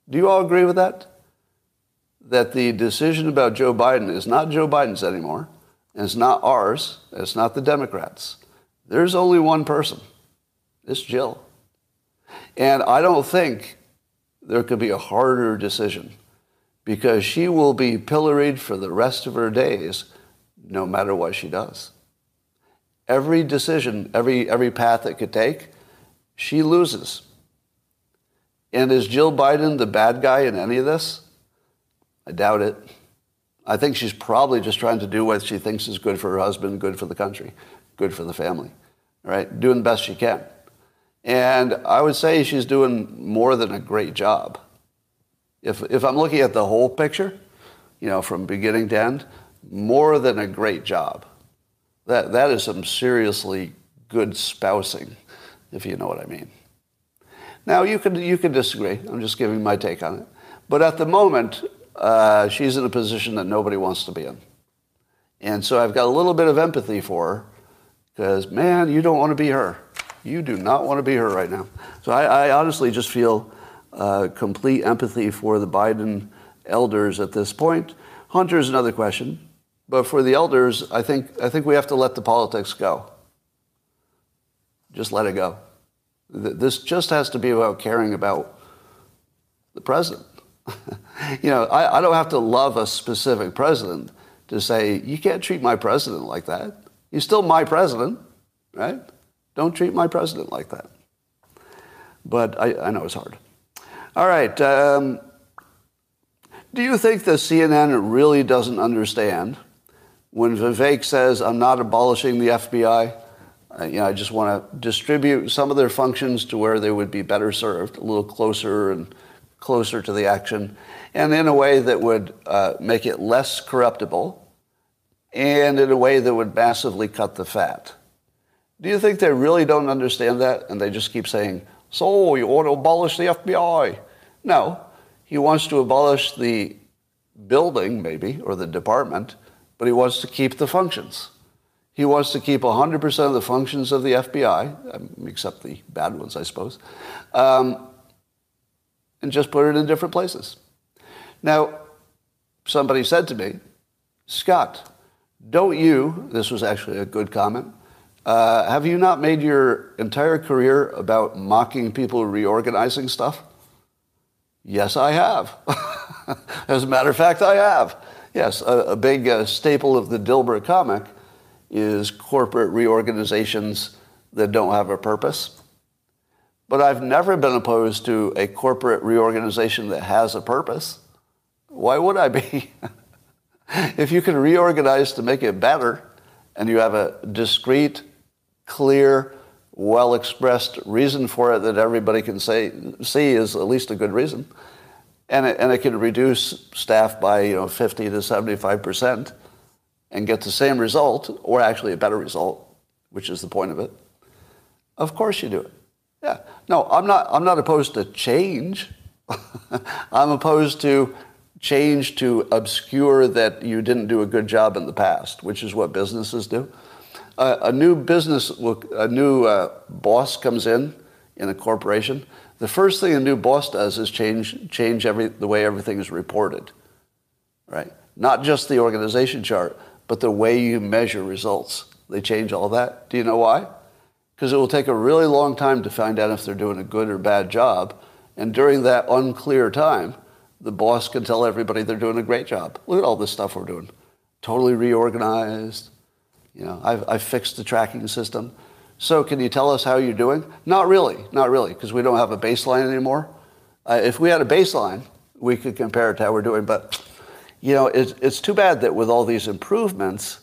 Do you all agree with that? That the decision about Joe Biden is not Joe Biden's anymore, and it's not ours, it's not the Democrats. There's only one person. It's Jill. And I don't think there could be a harder decision because she will be pilloried for the rest of her days no matter what she does. Every decision, every, every path it could take, she loses. And is Jill Biden the bad guy in any of this? I doubt it. I think she's probably just trying to do what she thinks is good for her husband, good for the country, good for the family, right? Doing the best she can. And I would say she's doing more than a great job. If, if I'm looking at the whole picture, you know, from beginning to end, more than a great job. That, that is some seriously good spousing, if you know what I mean. Now, you can, you can disagree. I'm just giving my take on it. But at the moment, uh, she's in a position that nobody wants to be in. And so I've got a little bit of empathy for her because, man, you don't want to be her. You do not want to be her right now. So I, I honestly just feel uh, complete empathy for the Biden elders at this point. Hunter is another question, but for the elders, I think, I think we have to let the politics go. Just let it go. This just has to be about caring about the president. you know, I, I don't have to love a specific president to say, you can't treat my president like that. He's still my president, right? Don't treat my president like that. But I, I know it's hard. All right. Um, do you think that CNN really doesn't understand when Vivek says, I'm not abolishing the FBI? Uh, you know, I just want to distribute some of their functions to where they would be better served, a little closer and closer to the action, and in a way that would uh, make it less corruptible, and in a way that would massively cut the fat. Do you think they really don't understand that, and they just keep saying, so you want to abolish the FBI. No, he wants to abolish the building, maybe, or the department, but he wants to keep the functions. He wants to keep 100% of the functions of the FBI, um, except the bad ones, I suppose, um, and just put it in different places. Now, somebody said to me, Scott, don't you, this was actually a good comment, uh, have you not made your entire career about mocking people reorganizing stuff? Yes, I have. As a matter of fact, I have. Yes, a, a big uh, staple of the Dilbert comic is corporate reorganizations that don't have a purpose. But I've never been opposed to a corporate reorganization that has a purpose. Why would I be? if you can reorganize to make it better and you have a discrete, clear, well expressed reason for it that everybody can say, see is at least a good reason, and it, and it can reduce staff by you know, 50 to 75% and get the same result, or actually a better result, which is the point of it, of course you do it. Yeah. No, I'm not, I'm not opposed to change. I'm opposed to change to obscure that you didn't do a good job in the past, which is what businesses do. Uh, a new business, a new uh, boss comes in in a corporation. The first thing a new boss does is change, change every, the way everything is reported, right? Not just the organization chart, but the way you measure results. They change all that. Do you know why? Because it will take a really long time to find out if they're doing a good or bad job. And during that unclear time, the boss can tell everybody they're doing a great job. Look at all this stuff we're doing. Totally reorganized. You know, I've, I've fixed the tracking system. So can you tell us how you're doing? Not really, not really, because we don't have a baseline anymore. Uh, if we had a baseline, we could compare it to how we're doing. But, you know, it's, it's too bad that with all these improvements,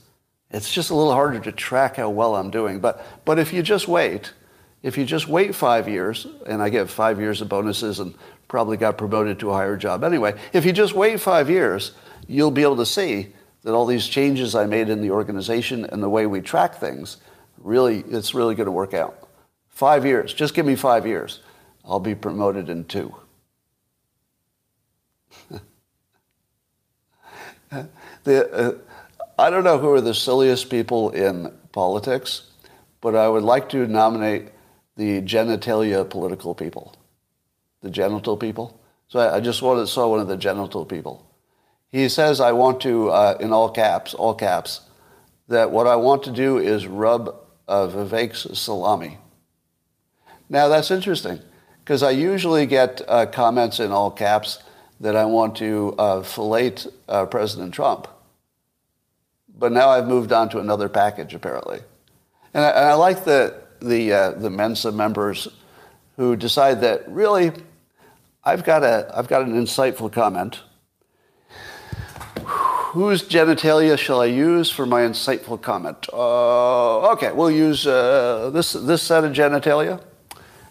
it's just a little harder to track how well I'm doing. But, but if you just wait, if you just wait five years, and I get five years of bonuses and probably got promoted to a higher job anyway. If you just wait five years, you'll be able to see that all these changes I made in the organization and the way we track things, really, it's really going to work out. Five years, just give me five years. I'll be promoted in two. the, uh, I don't know who are the silliest people in politics, but I would like to nominate the genitalia political people the genital people. So I, I just wanted, saw one of the genital people. He says, I want to, uh, in all caps, all caps, that what I want to do is rub uh, Vivek's salami. Now that's interesting because I usually get uh, comments in all caps that I want to uh, fillet uh, President Trump. But now I've moved on to another package apparently. And I, and I like the, the, uh, the Mensa members who decide that really I've got, a, I've got an insightful comment. Whose genitalia shall I use for my insightful comment? Uh, okay, we'll use uh, this, this set of genitalia.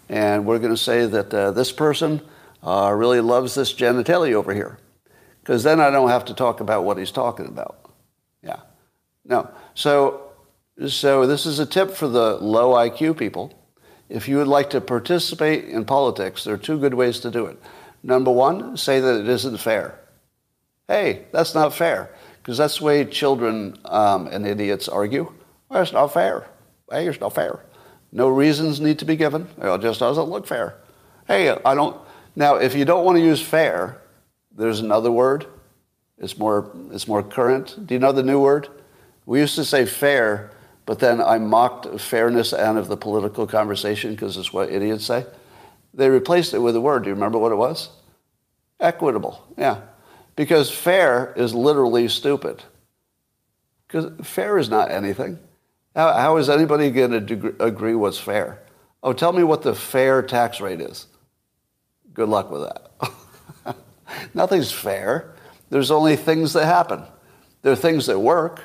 And we're going to say that uh, this person uh, really loves this genitalia over here. Because then I don't have to talk about what he's talking about. Yeah. No. So, so this is a tip for the low IQ people if you would like to participate in politics, there are two good ways to do it. Number one, say that it isn't fair. Hey, that's not fair. Because that's the way children um, and idiots argue. Well, it's not fair. Hey, it's not fair. No reasons need to be given. It just doesn't look fair. Hey, I don't. Now, if you don't want to use fair, there's another word. It's more, it's more current. Do you know the new word? We used to say fair but then I mocked fairness out of the political conversation because it's what idiots say. They replaced it with a word. Do you remember what it was? Equitable. Yeah. Because fair is literally stupid. Because fair is not anything. How, how is anybody going to agree what's fair? Oh, tell me what the fair tax rate is. Good luck with that. Nothing's fair. There's only things that happen. There are things that work.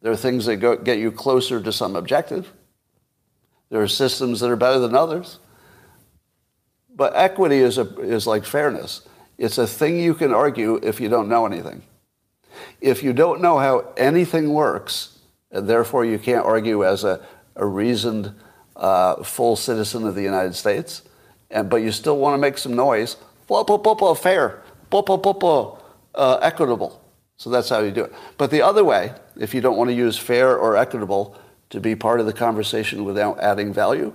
There are things that go, get you closer to some objective. There are systems that are better than others. But equity is, a, is like fairness. It's a thing you can argue if you don't know anything. If you don't know how anything works, and therefore you can't argue as a, a reasoned, uh, full citizen of the United States, and, but you still want to make some noise, blah, blah, blah, blah, fair, blah, blah, blah, blah, uh, equitable. So that's how you do it. But the other way, if you don't want to use fair or equitable to be part of the conversation without adding value,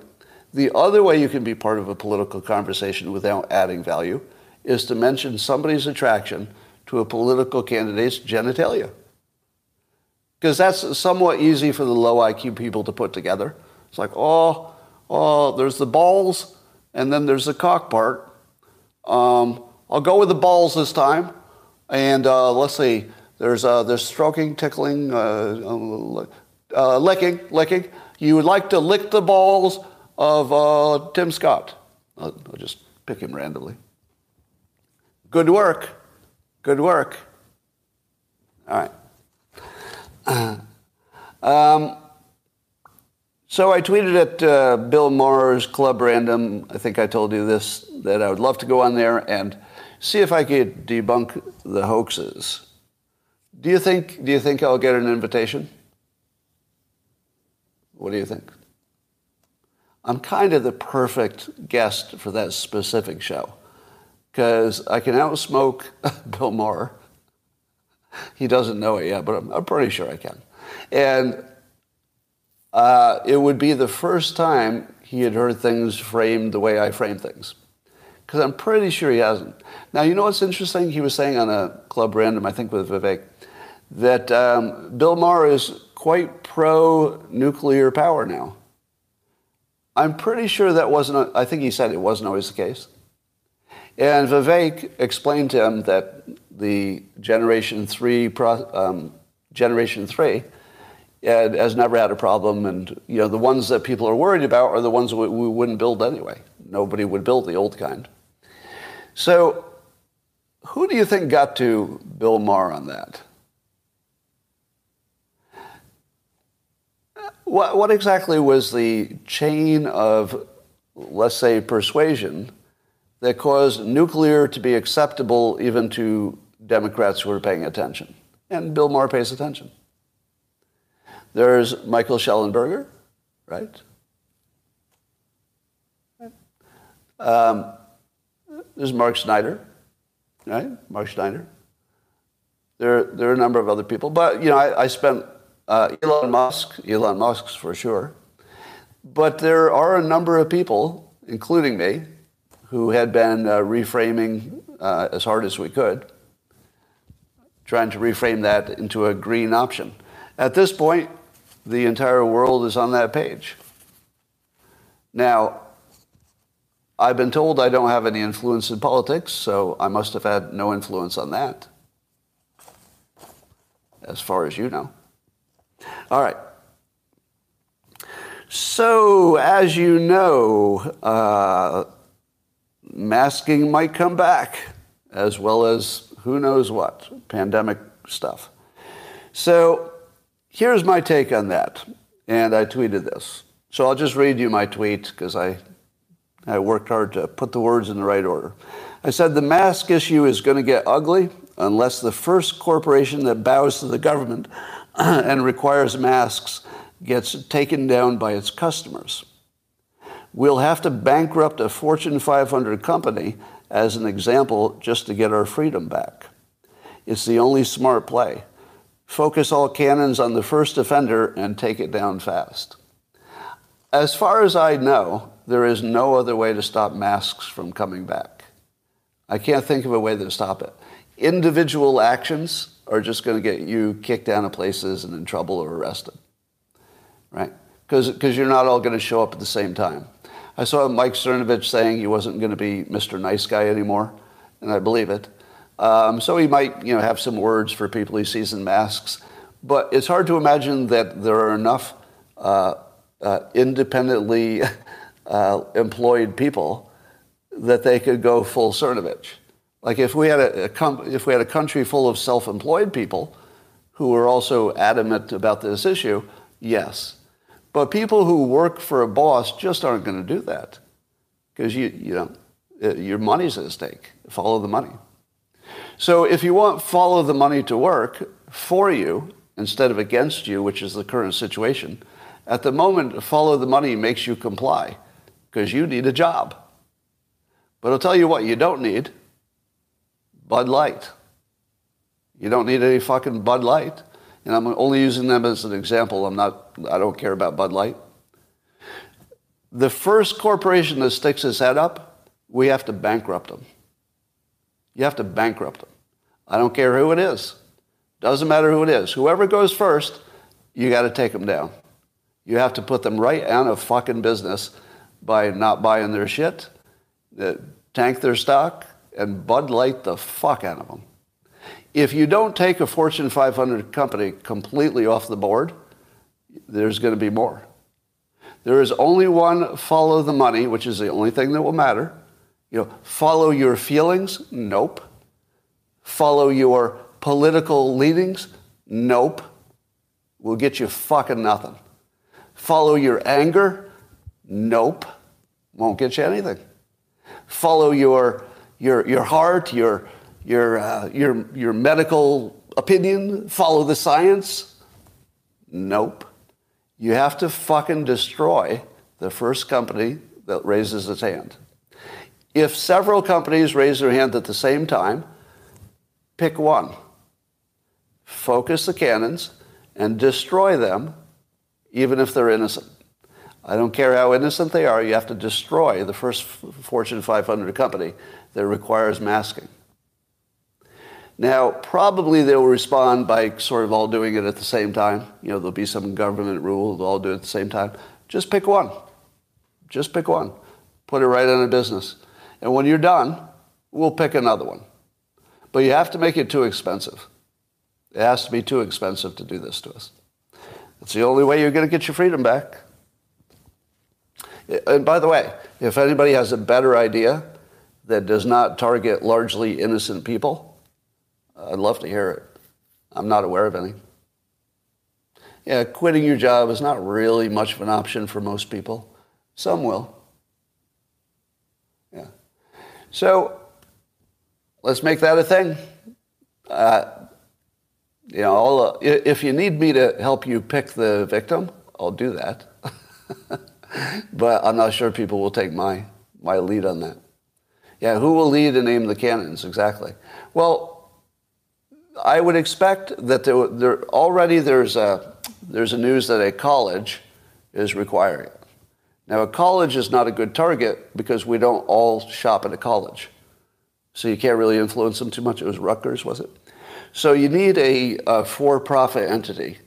the other way you can be part of a political conversation without adding value is to mention somebody's attraction to a political candidate's genitalia. Because that's somewhat easy for the low IQ people to put together. It's like, oh, oh, there's the balls, and then there's the cock part. Um, I'll go with the balls this time. And uh, let's see, there's, uh, there's stroking, tickling, uh, uh, licking, licking. You would like to lick the balls of uh, Tim Scott. I'll, I'll just pick him randomly. Good work. Good work. All right. Um, so I tweeted at uh, Bill Maher's Club Random, I think I told you this, that I would love to go on there and see if I could debunk the hoaxes. Do you think, do you think I'll get an invitation? What do you think? I'm kind of the perfect guest for that specific show because I can outsmoke Bill Maher. He doesn't know it yet, but I'm, I'm pretty sure I can. And uh, it would be the first time he had heard things framed the way I frame things. Because I'm pretty sure he hasn't. Now, you know what's interesting? He was saying on a Club Random, I think with Vivek, that um, Bill Maher is quite pro nuclear power now. I'm pretty sure that wasn't, I think he said it wasn't always the case. And Vivek explained to him that the Generation 3, um, Generation 3 has never had a problem. And you know, the ones that people are worried about are the ones we, we wouldn't build anyway. Nobody would build the old kind. So who do you think got to Bill Maher on that? What, what exactly was the chain of, let's say, persuasion that caused nuclear to be acceptable even to Democrats who are paying attention? And Bill Maher pays attention. There's Michael Shellenberger, right? Um, there's Mark Snyder, right? Mark Snyder. There, there are a number of other people, but you know, I, I spent uh, Elon Musk, Elon Musk's for sure, but there are a number of people, including me, who had been uh, reframing uh, as hard as we could, trying to reframe that into a green option. At this point, the entire world is on that page. Now, I've been told I don't have any influence in politics, so I must have had no influence on that, as far as you know. All right. So, as you know, uh, masking might come back, as well as who knows what, pandemic stuff. So, Here's my take on that. And I tweeted this. So I'll just read you my tweet because I, I worked hard to put the words in the right order. I said the mask issue is going to get ugly unless the first corporation that bows to the government and requires masks gets taken down by its customers. We'll have to bankrupt a Fortune 500 company as an example just to get our freedom back. It's the only smart play focus all cannons on the first offender and take it down fast. As far as I know, there is no other way to stop masks from coming back. I can't think of a way to stop it. Individual actions are just going to get you kicked out of places and in trouble or arrested, right? Because you're not all going to show up at the same time. I saw Mike Cernovich saying he wasn't going to be Mr. Nice Guy anymore, and I believe it. Um, so he might, you know, have some words for people he sees in masks. But it's hard to imagine that there are enough uh, uh, independently uh, employed people that they could go full Cernovich. Like if we had a, a com- if we had a country full of self-employed people who were also adamant about this issue, yes. But people who work for a boss just aren't going to do that because you you know uh, your money's at stake. Follow the money. So if you want follow the money to work for you instead of against you, which is the current situation, at the moment, follow the money makes you comply because you need a job. But I'll tell you what you don't need Bud Light. You don't need any fucking Bud Light. And I'm only using them as an example. I'm not, I don't care about Bud Light. The first corporation that sticks its head up, we have to bankrupt them. You have to bankrupt them. I don't care who it is. Doesn't matter who it is. Whoever goes first, you got to take them down. You have to put them right out of fucking business by not buying their shit, uh, tank their stock, and Bud Light the fuck out of them. If you don't take a Fortune 500 company completely off the board, there's going to be more. There is only one follow the money, which is the only thing that will matter. You know, follow your feelings? Nope. Follow your political leanings? Nope. Will get you fucking nothing. Follow your anger? Nope. Won't get you anything. Follow your, your, your heart, your, your, uh, your, your medical opinion? Follow the science? Nope. You have to fucking destroy the first company that raises its hand. If several companies raise their hand at the same time, pick one. Focus the cannons and destroy them, even if they're innocent. I don't care how innocent they are, you have to destroy the first Fortune 500 company that requires masking. Now, probably they'll respond by sort of all doing it at the same time. You know, there'll be some government rule, they'll all do it at the same time. Just pick one. Just pick one. Put it right in a business. And when you're done, we'll pick another one. But you have to make it too expensive. It has to be too expensive to do this to us. It's the only way you're going to get your freedom back. And by the way, if anybody has a better idea that does not target largely innocent people, I'd love to hear it. I'm not aware of any. Yeah, quitting your job is not really much of an option for most people. Some will. Yeah. So let's make that a thing. Uh, you know, uh, if you need me to help you pick the victim, I'll do that. but I'm not sure people will take my, my lead on that. Yeah, who will lead and name the cannons exactly? Well, I would expect that there, there, already there's a, there's a news that a college is requiring it. Now, a college is not a good target because we don't all shop at a college. So you can't really influence them too much. It was Rutgers, was it? So you need a, a for profit entity.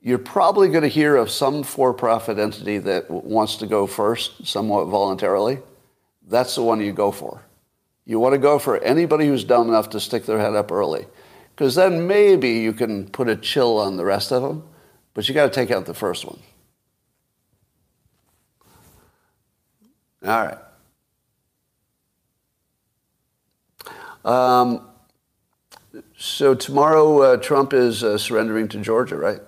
You're probably going to hear of some for profit entity that wants to go first, somewhat voluntarily. That's the one you go for. You want to go for anybody who's dumb enough to stick their head up early because then maybe you can put a chill on the rest of them, but you got to take out the first one. All right. Um, so tomorrow, uh, Trump is uh, surrendering to Georgia, right?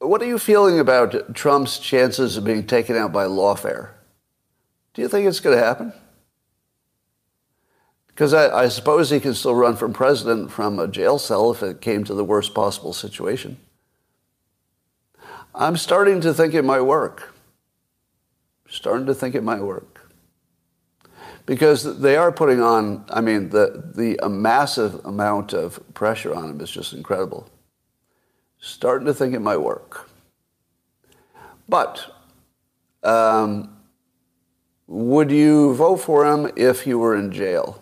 What are you feeling about Trump's chances of being taken out by lawfare? Do you think it's going to happen? Because I, I, suppose he can still run for president from a jail cell if it came to the worst possible situation. I'm starting to think it might work. Starting to think it might work. Because they are putting on, I mean, the, the a massive amount of pressure on him is just incredible. Starting to think it might work. But um, would you vote for him if he were in jail?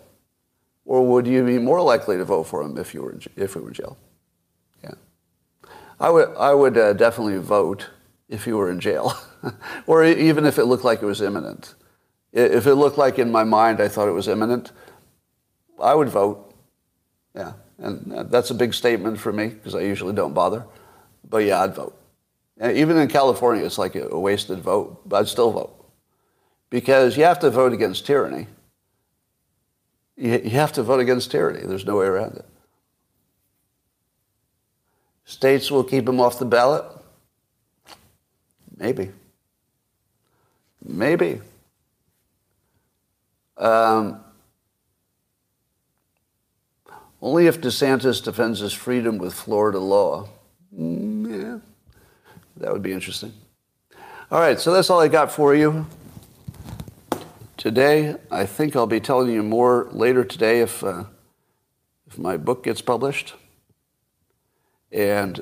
Or would you be more likely to vote for him if you were in, if he were in jail? Yeah, I would. I would uh, definitely vote if he were in jail, or even if it looked like it was imminent. If it looked like in my mind I thought it was imminent, I would vote. Yeah, and uh, that's a big statement for me because I usually don't bother. But yeah, I'd vote. And even in California, it's like a wasted vote, but I'd still vote because you have to vote against tyranny. You have to vote against tyranny. There's no way around it. States will keep him off the ballot? Maybe. Maybe. Um, only if DeSantis defends his freedom with Florida law. Mm, yeah, that would be interesting. All right, so that's all I got for you today. I think I'll be telling you more later today if, uh, if my book gets published. And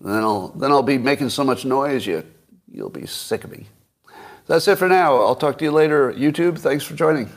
then I'll, then I'll be making so much noise you, you'll be sick of me. That's it for now. I'll talk to you later. YouTube, thanks for joining.